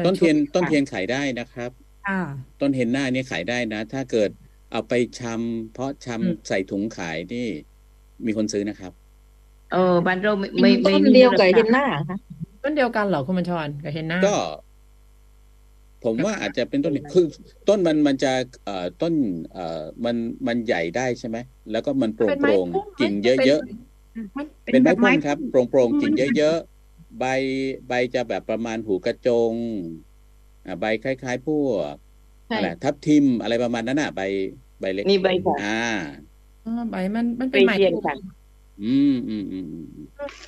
ต้นเทียนถูกต้นเทียนขายได้นะครับค่ะต้นเฮนน่านี่ขายได้นะ ถ้าเกิดเอาไปชำเพราะชำอืมใส่ถุงขายนี่ มีคนซื้อนะครับ เออบ้านเราไม่ไม่ไม่ต้นไม่เดียวกับมีเฮนน่าค่ะต้นเดียวกันเหรอคุณบัญชรกับเฮนน่าก็ ผมว่าอาจจะเป็นต้นนี้คือต้นมันมันจะเอ่อต้นเอ่อมันมันใหญ่ได้ใช่ไหมแล้วก็มันโปร่งเป็นโปไม้ร่งพุ่มไหมกิ่งเยอะมันๆเป็นไม้แบบพุ่มครับโปร่งโปร่งพุ่มกิ่งเยอะๆใบใบจะแบบประมาณหูกระจงอ่าใบคล้ายๆพวกใช่อะไรทับทิมอะไรประมาณนั้นอะใบใบเล็กนี่ใบค่ะอ่าอ่าใบมันมันใบเป็นไม้เทียนพุ่มค่ะอืมอืมอืมอืม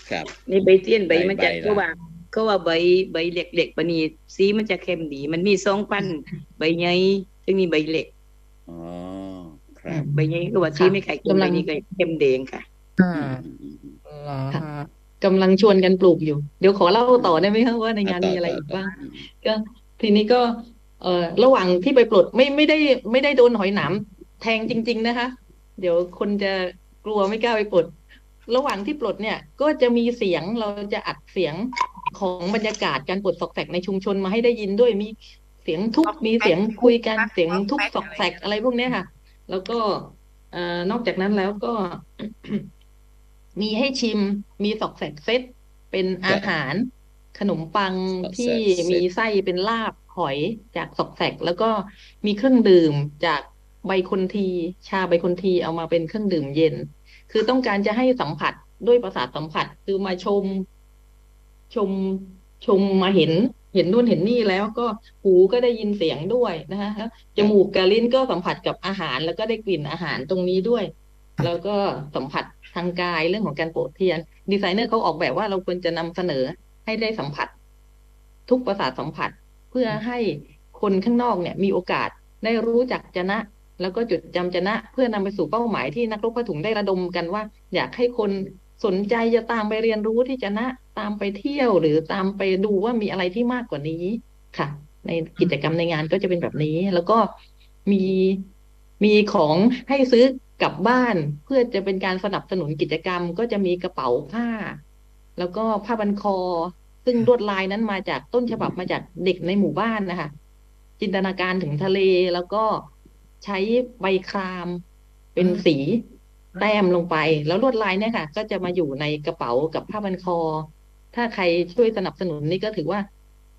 ครับ นี่ใบเทียนใบใบมันจะใบละ ก็ว่าก็ว่าใบใบเล็กๆปะนี่สีมันจะเข้มดี มันมีสองพันใบใหญ่ซึ่งมีใบเล็กอ๋อครับใบใหญ่ก็ว่าสีไม่ไข่เค็มกำลัใบงนี้ก็เข้มแดงค่ะอ่าอืมอืมอืมเหรอคะกำลังชวนกันปลูกอยู่ เดี๋ยวขอเล่าต่อได้ไหมคะว่าในงานต่มีอะไรต่อีกต่บ้างอืมก็ทีนี้ก็เอ่อระหว่างที่ไปปลดไม่ไม่ได้ไม่ได้โดนหอยหนามแทงจริง ๆ นะคะ เดี๋ยวคนจะกลัวไม่กล้าไปปลด ระหว่างที่ปลดเนี่ย ก็จะมีเสียงเราจะอัดเสียง ของบรรยากาศการปลดสอกแสกในชุมชนมาให้ได้ยินด้วยมีเสียงทุบมีเสียงคุยกันเสียงทุบสอกแสกอะไรพวกเนี้ยค่ะ แล้วก็เอ่อนอกจากนั้นแล้วก็ มีให้ชิมมีสอกแสกเซตเป็นอาหารขนมปังสอกแสกที่เซตมีไส้เป็นลาบหอยจากสอกแสกแล้วก็มีเครื่องดื่มจากใบคนที ชาใบคนทีเอามาเป็นเครื่องดื่มเย็น คือต้องการจะให้สัมผัสด้วยประสาทสัมผัสคือมาชม ชมชมมาเห็นเห็นนู่นเห็นนี่แล้วก็หูก็ได้ยินเสียงด้วยนะคะแล้วจมูกกับลิ้นก็สัมผัสกับอาหารแล้วก็ได้กลิ่นอาหารตรงนี้ด้วย แล้วก็สัมผัสทางกายเรื่องของการโปรดเทียน ดีไซเนอร์เขาออกแบบว่าเราควรจะนำเสนอให้ได้สัมผัส ทุกประสาทสัมผัสเพื่อให้คนข้างนอกเนี่ย มีโอกาสได้รู้จักจนะ แล้วก็จดจำจนะ เพื่อนำไปสู่เป้าหมายที่นักรบผ้าถุงได้ระดมกันว่า อยากให้คนสนใจจะตามไปเรียนรู้ที่จนะ ตามไปเที่ยวหรือตามไปดูว่ามีอะไรที่มากกว่านี้ค่ะ ในกิจกรรมในงานก็จะเป็นแบบนี้ แล้วก็มีมีของให้ซื้อกลับบ้านเพื่อจะเป็นการสนับสนุนกิจกรรม ก็จะมีกระเป๋าผ้า แล้วก็ผ้าบันคอ ซึ่งลวดลายนั้นมาจากต้นฉบับมาจากเด็กในหมู่บ้านนะคะ จินตนาการถึงทะเลแล้วก็ใช้ใบครามเป็นสีแต้มลงไป แล้วลวดลายเนี่ยค่ะ ก็จะมาอยู่ในกระเป๋ากับผ้าบันคอ ถ้าใครช่วยสนับสนุนนี่ก็ถือว่า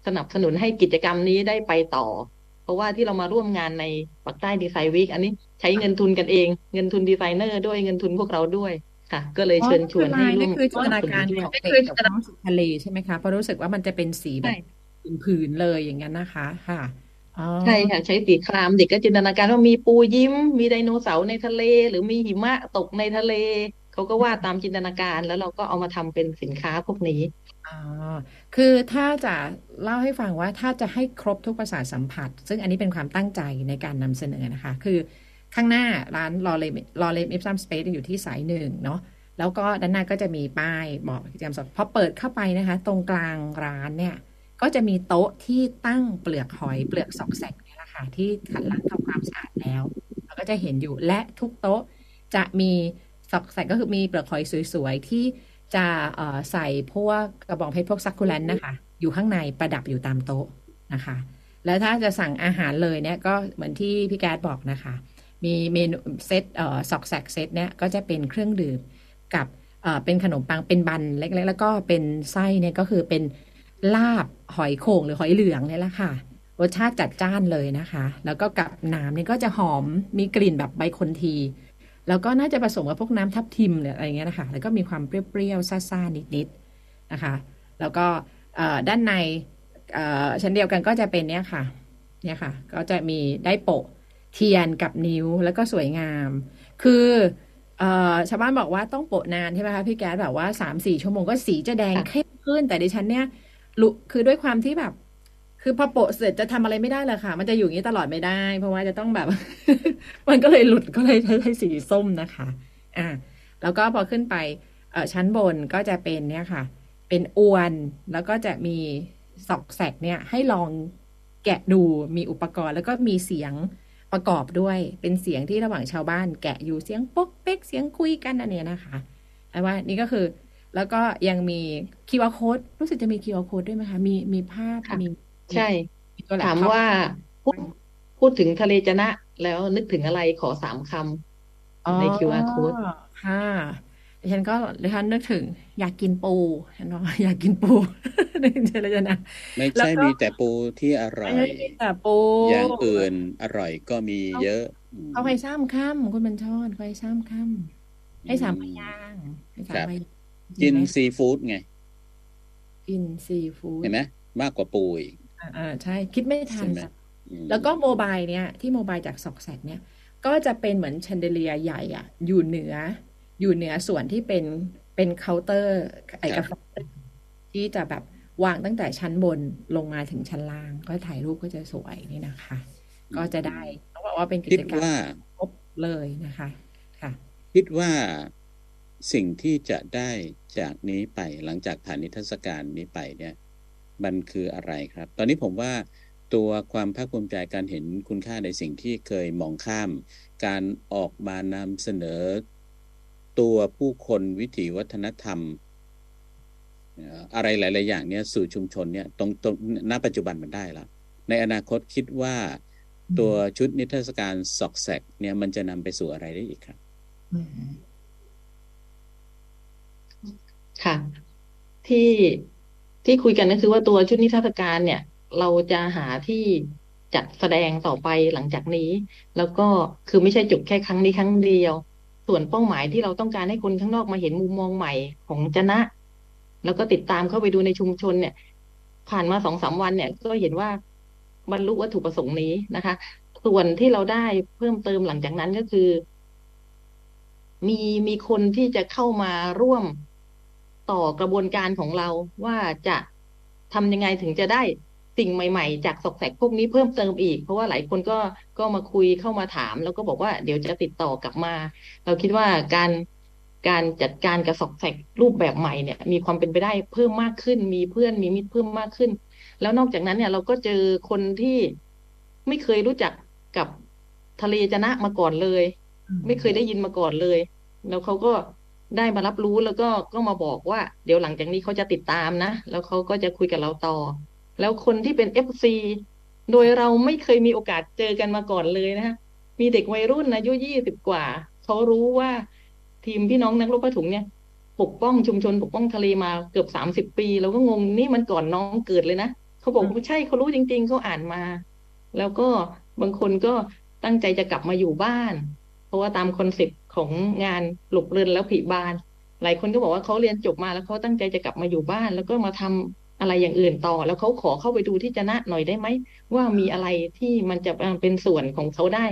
สนับสนุนให้กิจกรรมนี้ได้ไปต่อ เพราะว่าที่เรามาร่วมงานในปักใต้ดีไซน์วีคอันนี้ใช้เงินทุนกันเอง เงินทุนดีไซเนอร์ด้วยเงินทุนพวกเราด้วยค่ะ ก็เลยเชิญชวนให้ร่วนี่มคือจินตนาการร่วขมองสนุเด็กด้วยกับความรู้สึกทะเลใช่ไหมคะเพราะรู้สึกว่ามันจะเป็นสีแบใช่บผืนๆเลยอย่างนั้นนะคะค่ะอ๋อใช่ค่ะ ใช้สีครามเด็กก็จินตนาการว่ามีปูยิ้ม มีไดโนเสาร์ในทะเล หรือมีหิมะตกในทะเล เขาก็วาดตามจินตนาการแล้วเราก็เอามาทำเป็นสินค้าพวกนี้อ๋อคือถ้าจะเล่าให้ฟังว่าถ้าจะให้ครบทุกประสาทสัมผัส ซึ่งอันนี้เป็นความตั้งใจในการนำเสนอนะคะ คือข้างหน้าร้าน Lorem Lorem Ipsum Space อยู่ที่สายหนึ่งเนาะแล้วก็ด้านหน้าก็จะมีป้ายบอกกิจกรรมสดพอเปิดเข้าไปนะคะ ตรงกลางร้านเนี่ย ก็จะมีโต๊ะที่ตั้งเปลือกหอยเปลือกสอกแสกนี่แหละค่ะที่ขัดล้างทำความสะอาดแล้ว เราก็จะเห็นอยู่และทุกโต๊ะจะมี สอกแสกก็คือมีเปลือกหอยสวยๆ ที่จะใส่พวกกระบองเพชรพวกซักคูแลนต์นะคะ อยู่ข้างในประดับอยู่ตามโต๊ะนะคะ แล้วถ้าจะสั่งอาหารเลยเนี่ยก็เหมือนที่พี่แก๊สบอกนะคะ มีเมนูเซตเออสอกแสกเซตเนี่ยก็จะเป็นเครื่องดื่มกับเออเป็นขนมปังเป็นบันเล็กๆ แล้วก็เป็นไส้เนี่ยก็คือเป็นลาบหอยโข่งหรือหอยเหลืองเนี่ยแหละค่ะรสชาติจัดจ้านเลยนะคะ แล้วก็กับน้ำเนี่ยก็จะหอมมีกลิ่นแบบใบคนที แล้วก็น่าจะผสมกับพวกน้ำทับทิมหรืออะไรเงี้ยนะคะแล้วก็มีความเปรี้ยวๆซ่าๆนิดๆนะคะ แล้วก็เอ่อด้านในเอ่อชั้นเดียวกันก็จะเป็นเนี่ยค่ะเนี่ยค่ะ ก็จะมีได้โปะเทียนกับนิ้วแล้วก็สวยงาม คือเอ่อชาวบ้านบอกว่าต้องโปะนานใช่ไหมคะพี่แก๊สแบบว่าสามสี่ชั่วโมงก็สีจะแดงค่ะเข้มขึ้น แต่ดิฉันเนี่ยรู้คือด้วยความที่แบบ คือพอโปะเสร็จจะทำอะไรไม่ได้เลยค่ะ มันจะอยู่อย่างนี้ตลอดไม่ได้ เพราะว่าจะต้องแบบ มันก็เลยหลุดก็เลยใช้สีส้มนะคะ อ่า แล้วก็พอขึ้นไปเอ่อชั้นบนก็จะเป็นเนี่ยค่ะ เป็นอวน แล้วก็จะมีสอกแสกเนี่ย ให้ลองแกะดูมีอุปกรณ์แล้วก็มีเสียงประกอบด้วย เป็นเสียงที่ระหว่างชาวบ้านแกะอยู่เสียงป๊กเป๊กเสียงคุยกันอันเนี้ยนะคะแต่ว่านี่ก็คือแล้วก็ยังมี QR code รู้สึกจะมี QR code ด้วยไหมคะ มีมีภาพค่ะมี ใช่มีตัวแล็ปถามท็อปว่าพูดพูดถึงทะเลจะนะ แล้วนึกถึงอะไรขอสามคำใน QR code ค่ะฉันก็ดิฉันนึกถึง อยากกินปูฉันบอกว่าอยากกินปูนึกถึงเลยนะไม่แล้วใช่ก็มีแต่ปูที่อร่อไม่ยใช่แต่ปูอย่างอื่นอร่อยก็มีเยอะอืมเขาไปซ้ำค่ำคุณบรรชอนเขาไปซ้ำค่ำให้สามพยางค์ให้สามครับพยางค์กินไหมซีฟู้ดไง กินซีฟู้ดเห็นไหมมากกว่าปูอีก อ่าอ่าใช่คิดไม่ทันใช่ไหมจ้ะอืมแล้วก็โมบายเนี่ยที่โมบายจากซอกแซกเนี่ย ก็จะเป็นเหมือน chandelier ใหญ่อะอยู่เหนือ อยู่เหนือส่วนที่เป็นเป็นเคาน์เตอร์ไอ้กาแฟที่จะแบบวางตั้งแต่ชั้นบนลงมาถึงชั้นล่าง ก็ถ่ายรูปก็จะสวยนี่นะคะ ก็จะได้ต้องบอกว่าเป็นกิคิดจกรรมว่าครบเลยนะคะค่ะ คิดว่าสิ่งที่จะได้จากนี้ไปหลังจากผ่านนิทรรศการนี้ไปเนี่ย มันคืออะไรครับ ตอนนี้ผมว่าตัวความภาคภูมิใจการเห็นคุณค่าในสิ่งที่เคยมองข้าม การออกมานำเสนอ ตัวผู้คนวิถีวัฒนธรรม อะไรหลาย ๆ อย่างเนี่ยสู่ชุมชนเนี่ยตรงตรงณปัจจุบันมันได้ล้วในอนาคตคิดว่าตัวชุดนิทรรศการสอกแซกเนี่ยมันจะนำไปสู่อะไรได้อีกครับ ค่ะ ที่ ที่คุยกันก็คือว่าตัวชุดนิทรรศการเนี่ย เราจะหาที่จัดแสดงต่อไปหลังจากนี้ แล้วก็คือไม่ใช่จบแค่ครั้งนี้ครั้งเดียว ส่วนเป้าหมายที่เราต้องการให้คนข้างนอกมาเห็นมุมมองใหม่ของจนะ แล้วก็ติดตามเข้าไปดูในชุมชนเนี่ย ผ่านมาสองสามวันเนี่ย ก็เห็นว่าบรรลุวัตถุประสงค์นี้นะคะ ส่วนที่เราได้เพิ่มเติมหลังจากนั้นก็คือ มีมีคนที่จะเข้ามาร่วม ต่อกระบวนการของเราว่าจะทำยังไงถึงจะได้สิ่งใหม่ ๆ จากสอกแสกพวกนี้เพิ่มเติมอีก เพราะว่าหลายคนก็ก็มาคุยเข้ามาถาม แล้วก็บอกว่าเดี๋ยวจะติดต่อกลับมา เราคิดว่าการการจัดการกับสอกแสกรูปแบบใหม่เนี่ย มีความเป็นไปได้เพิ่มมากขึ้น มีเพื่อนมีมิตรเพิ่มมากขึ้น แล้วนอกจากนั้นเนี่ยเราก็เจอคนที่ไม่เคยรู้จักกับทะเลจนะมาก่อนเลย ไม่เคยได้ยินมาก่อนเลย แล้วเขาก็ ได้มารับรู้แล้วก็ก็มาบอกว่า เดี๋ยวหลังจากนี้เขาจะติดตามนะ แล้วเขาก็จะคุยกับเราต่อ แล้วคนที่เป็นเอฟซีโดยเราไม่เคยมีโอกาสเจอกันมาก่อนเลยนะฮะมีเด็กวัยรุ่นอายุยี่สิบกว่า เขารู้ว่าทีมพี่น้องนักรบผ้าถุงเนี่ยปกป้องชุมชนปกป้องทะเลมาเกือบสามสิบปีเราก็งงนี่มันก่อนน้องเกิดเลยนะเขาบอกว่าใช่เขารู้จริง ๆเขาอ่านมา แล้วก็บางคนก็ตั้งใจจะกลับมาอยู่บ้าน เพราะว่าตามคอนเซ็ปต์ ของงานหลบเรือนแล้วผีบาน หลายคนก็บอกว่าเขาเรียนจบมาแล้วเขาตั้งใจจะกลับมาอยู่บ้าน แล้วก็มาทำอะไรอย่างอื่นต่อ แล้วเขาขอเข้าไปดูที่จะนะหน่อยได้ไหมว่ามีอะไรที่มันจะเป็นส่วนของเขาได้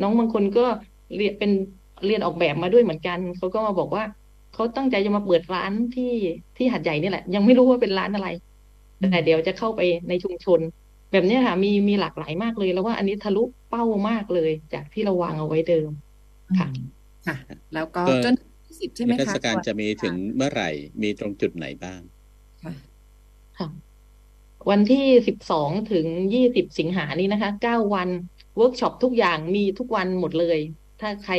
น้องบางคนก็เรียนเป็นเรียนออกแบบมาด้วยเหมือนกันเขาก็มาบอกว่าเขาตั้งใจจะมาเปิดร้านที่ที่หัดใหญ่นี่แหละ ยังไม่รู้ว่าเป็นร้านอะไรแต่เดี๋ยวจะเข้าไปในชุมชน แบบนี้ค่ะ มีมีหลากหลายมากเลย แล้วว่าอันนี้ทะลุเป้ามากเลย จากที่เราวางเอาไว้เดิมค่ะ ค่ะ แล้วก็ก็จนสิบใช่ไหมนิทรรคะศการจะมีถึงเมื่อไหร่ มีตรงจุดไหนบ้าง ค่ะ ค่ะ วันที่สิบสองถึงยี่สิบสิงหานี้นะคะเก้าวันเวิร์กช็อปทุกอย่างมีทุกวันหมดเลย ถ้าใคร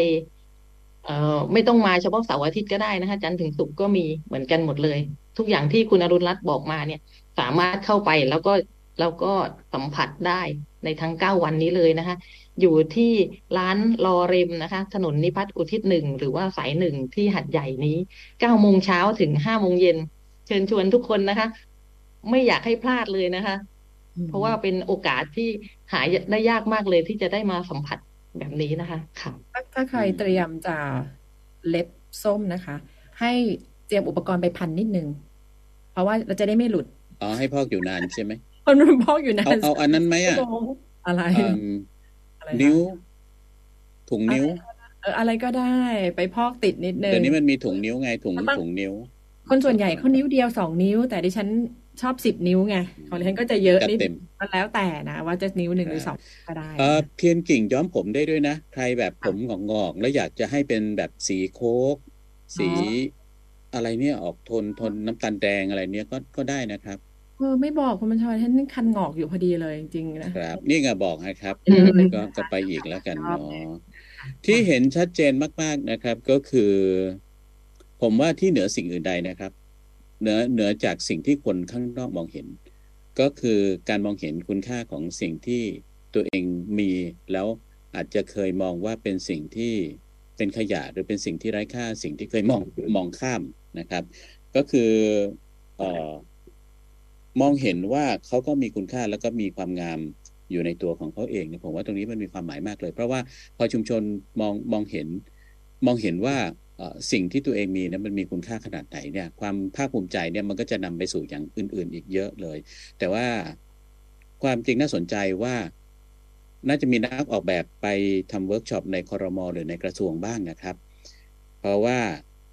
เอ่อไม่ต้องมาเฉพาะเสาร์อาทิตย์ก็ได้นะคะ จันทร์ถึงศุกร์ก็มีเหมือนกันหมดเลย ทุกอย่างที่คุณอรุณรัตน์บอกมาเนี่ย สามารถเข้าไปแล้วก็แล้วก็สัมผัสได้ในทั้งเก้าวันนี้เลยนะคะ อยู่ที่ร้าน Lorem นะคะ ถนนนิพัฒน์อุทิศหนึ่งหรือว่าสายหนึ่งที่หาดใหญ่นี้เก้าโมงเช้าถึงห้าโมงเย็นเชิญชวนทุกคนนะคะ ไม่อยากให้พลาดเลยนะคะ เพราะว่าเป็นโอกาสที่หาได้ยากมากเลยที่จะได้มาสัมผัสแบบนี้นะคะค่ะถ้าถ้าใครเตรียมจะเล็บส้มนะคะ ให้เตรียมอุปกรณ์ไปพันนิดนึง เพราะว่าเราจะได้ไม่หลุดอ๋อให้พอกอยู่นานใช่ไหมคนมันพอกอยู่นาเอานเอาอันนั้นไหมอะชั่วโงอะไรอืมอะไรคะ นิ้ว ถุงนิ้ว เอออะไรก็ได้ไปพอกติดนิดนึงเดี๋ยวนี้มันมีถุงนิ้วไงถุงบางถุงนิ้ว คนส่วนใหญ่เขานิ้วเดียวสองนิ้ว แต่ดิฉันชอบสิบนิ้วไงของดิฉันก็จะเยอะจัดนิดเต็มมันแล้วแต่นะว่าจะนิ้วหนึ่งหรือสองก็ได้เออเพียนกิ่งย้อมผมได้ด้วยนะ ใครแบบผมงอกๆแล้วอยากจะให้เป็นแบบสีโค้กสีอะไรเนี่ยออกโทนโทนน้ำตาลแดงอะไรเนี่ยก็ก็ได้นะครับ เออไม่บอกคุณบัญชรฉันคันงอกอยู่พอดีเลยจริงๆนะครับ นี่ไงบอกนะครับอืมก็ก็ไปอีกแล้วกันเนาะที่เห็นชัดเจนมาก ๆนะครับ ก็คือ ผมว่าที่เหนือสิ่งอื่นใดนะครับ เหนือเหนือจากสิ่งที่คนข้างนอกมองเห็น ก็คือการมองเห็นคุณค่าของสิ่งที่ตัวเองมีแล้วอาจจะเคยมองว่าเป็นสิ่งที่เป็นขยะหรือเป็นสิ่งที่ไร้ค่าสิ่งที่เคยมองมองข้ามนะครับ ก็คือเอ่อ มองเห็นว่าเขาก็มีคุณค่าแล้วก็มีความงามอยู่ในตัวของเขาเองเนี่ยผมว่าตรงนี้มันมีความหมายมากเลย เพราะว่าพอชุมชนมองมองเห็น มองเห็นว่าสิ่งที่ตัวเองมีเนี่ยมันมีคุณค่าขนาดไหนเนี่ยความภาคภูมิใจเนี่ยมันก็จะนำไปสู่อย่างอื่น ๆ อีกเยอะเลย แต่ว่าความจริงน่าสนใจว่าน่าจะมีนักออกแบบไปทำเวิร์กช็อปในคอรมอหรือในกระทรวงบ้างนะครับ เพราะว่า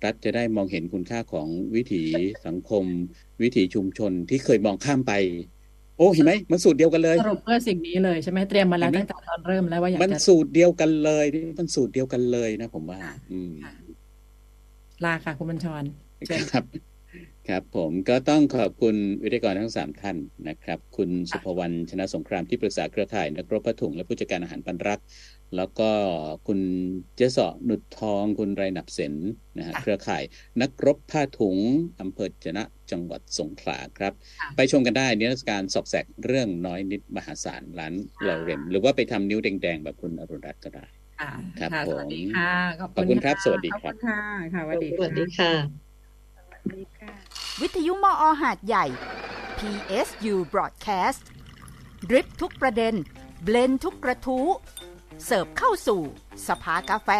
รัฐจะได้มองเห็นคุณค่าของวิถีสังคม วิถีชุมชนที่เคยมองข้ามไป โอ้เห็นไหมมันสูตรเดียวกันเลยสรุปเพื่อสิ่งนี้เลยใช่ไหมเตรียมมาแล้วเห็นไหมตั้งแต่ตอนเริ่มแล้วว่าอยากมันจะสูตรเดียวกันเลยนี่มันสูตรเดียวกันเลยนะ ผมว่าค่ะอืมค่ะลาค่ะคุณบัญชรเชิญครับ ครับ ผมก็ต้องขอบคุณวิทยากรทั้งสามท่านนะครับ คุณสุภวรรณชนะสงครามที่ปรึกษาเครือข่ายนักรบผ้าถุงและผู้จัดการอาหารปันรัก แล้วก็คุณเจสอหนุดทอง คุณไรหนับเสนนะฮะค่ะเครือข่าย นักรบผ้าถุงอำเภอจะนะจังหวัดสงขลาครับค่ะไปชมกันได้นิทรรศการสอกแสกเรื่องน้อยนิดมหาศาลร้านลอเรมหรือว่าไปทำนิ้วแดงๆ แบบคุณอรุณรัตน์ก็ได้ค่ะครับค่ะผมสวัสดีค่ะขอบขอบคุณครับะสวัสดีครับขอบคุณค่ะค่ะสวัสดีสวัสดีค่ะค่ะดีค่ะ วิทยุมอหาดใหญ่ PSU Broadcast ดริปทุกประเด็น เบลนทุกกระทู้ เสิร์ฟเข้าสู่สภากาแฟ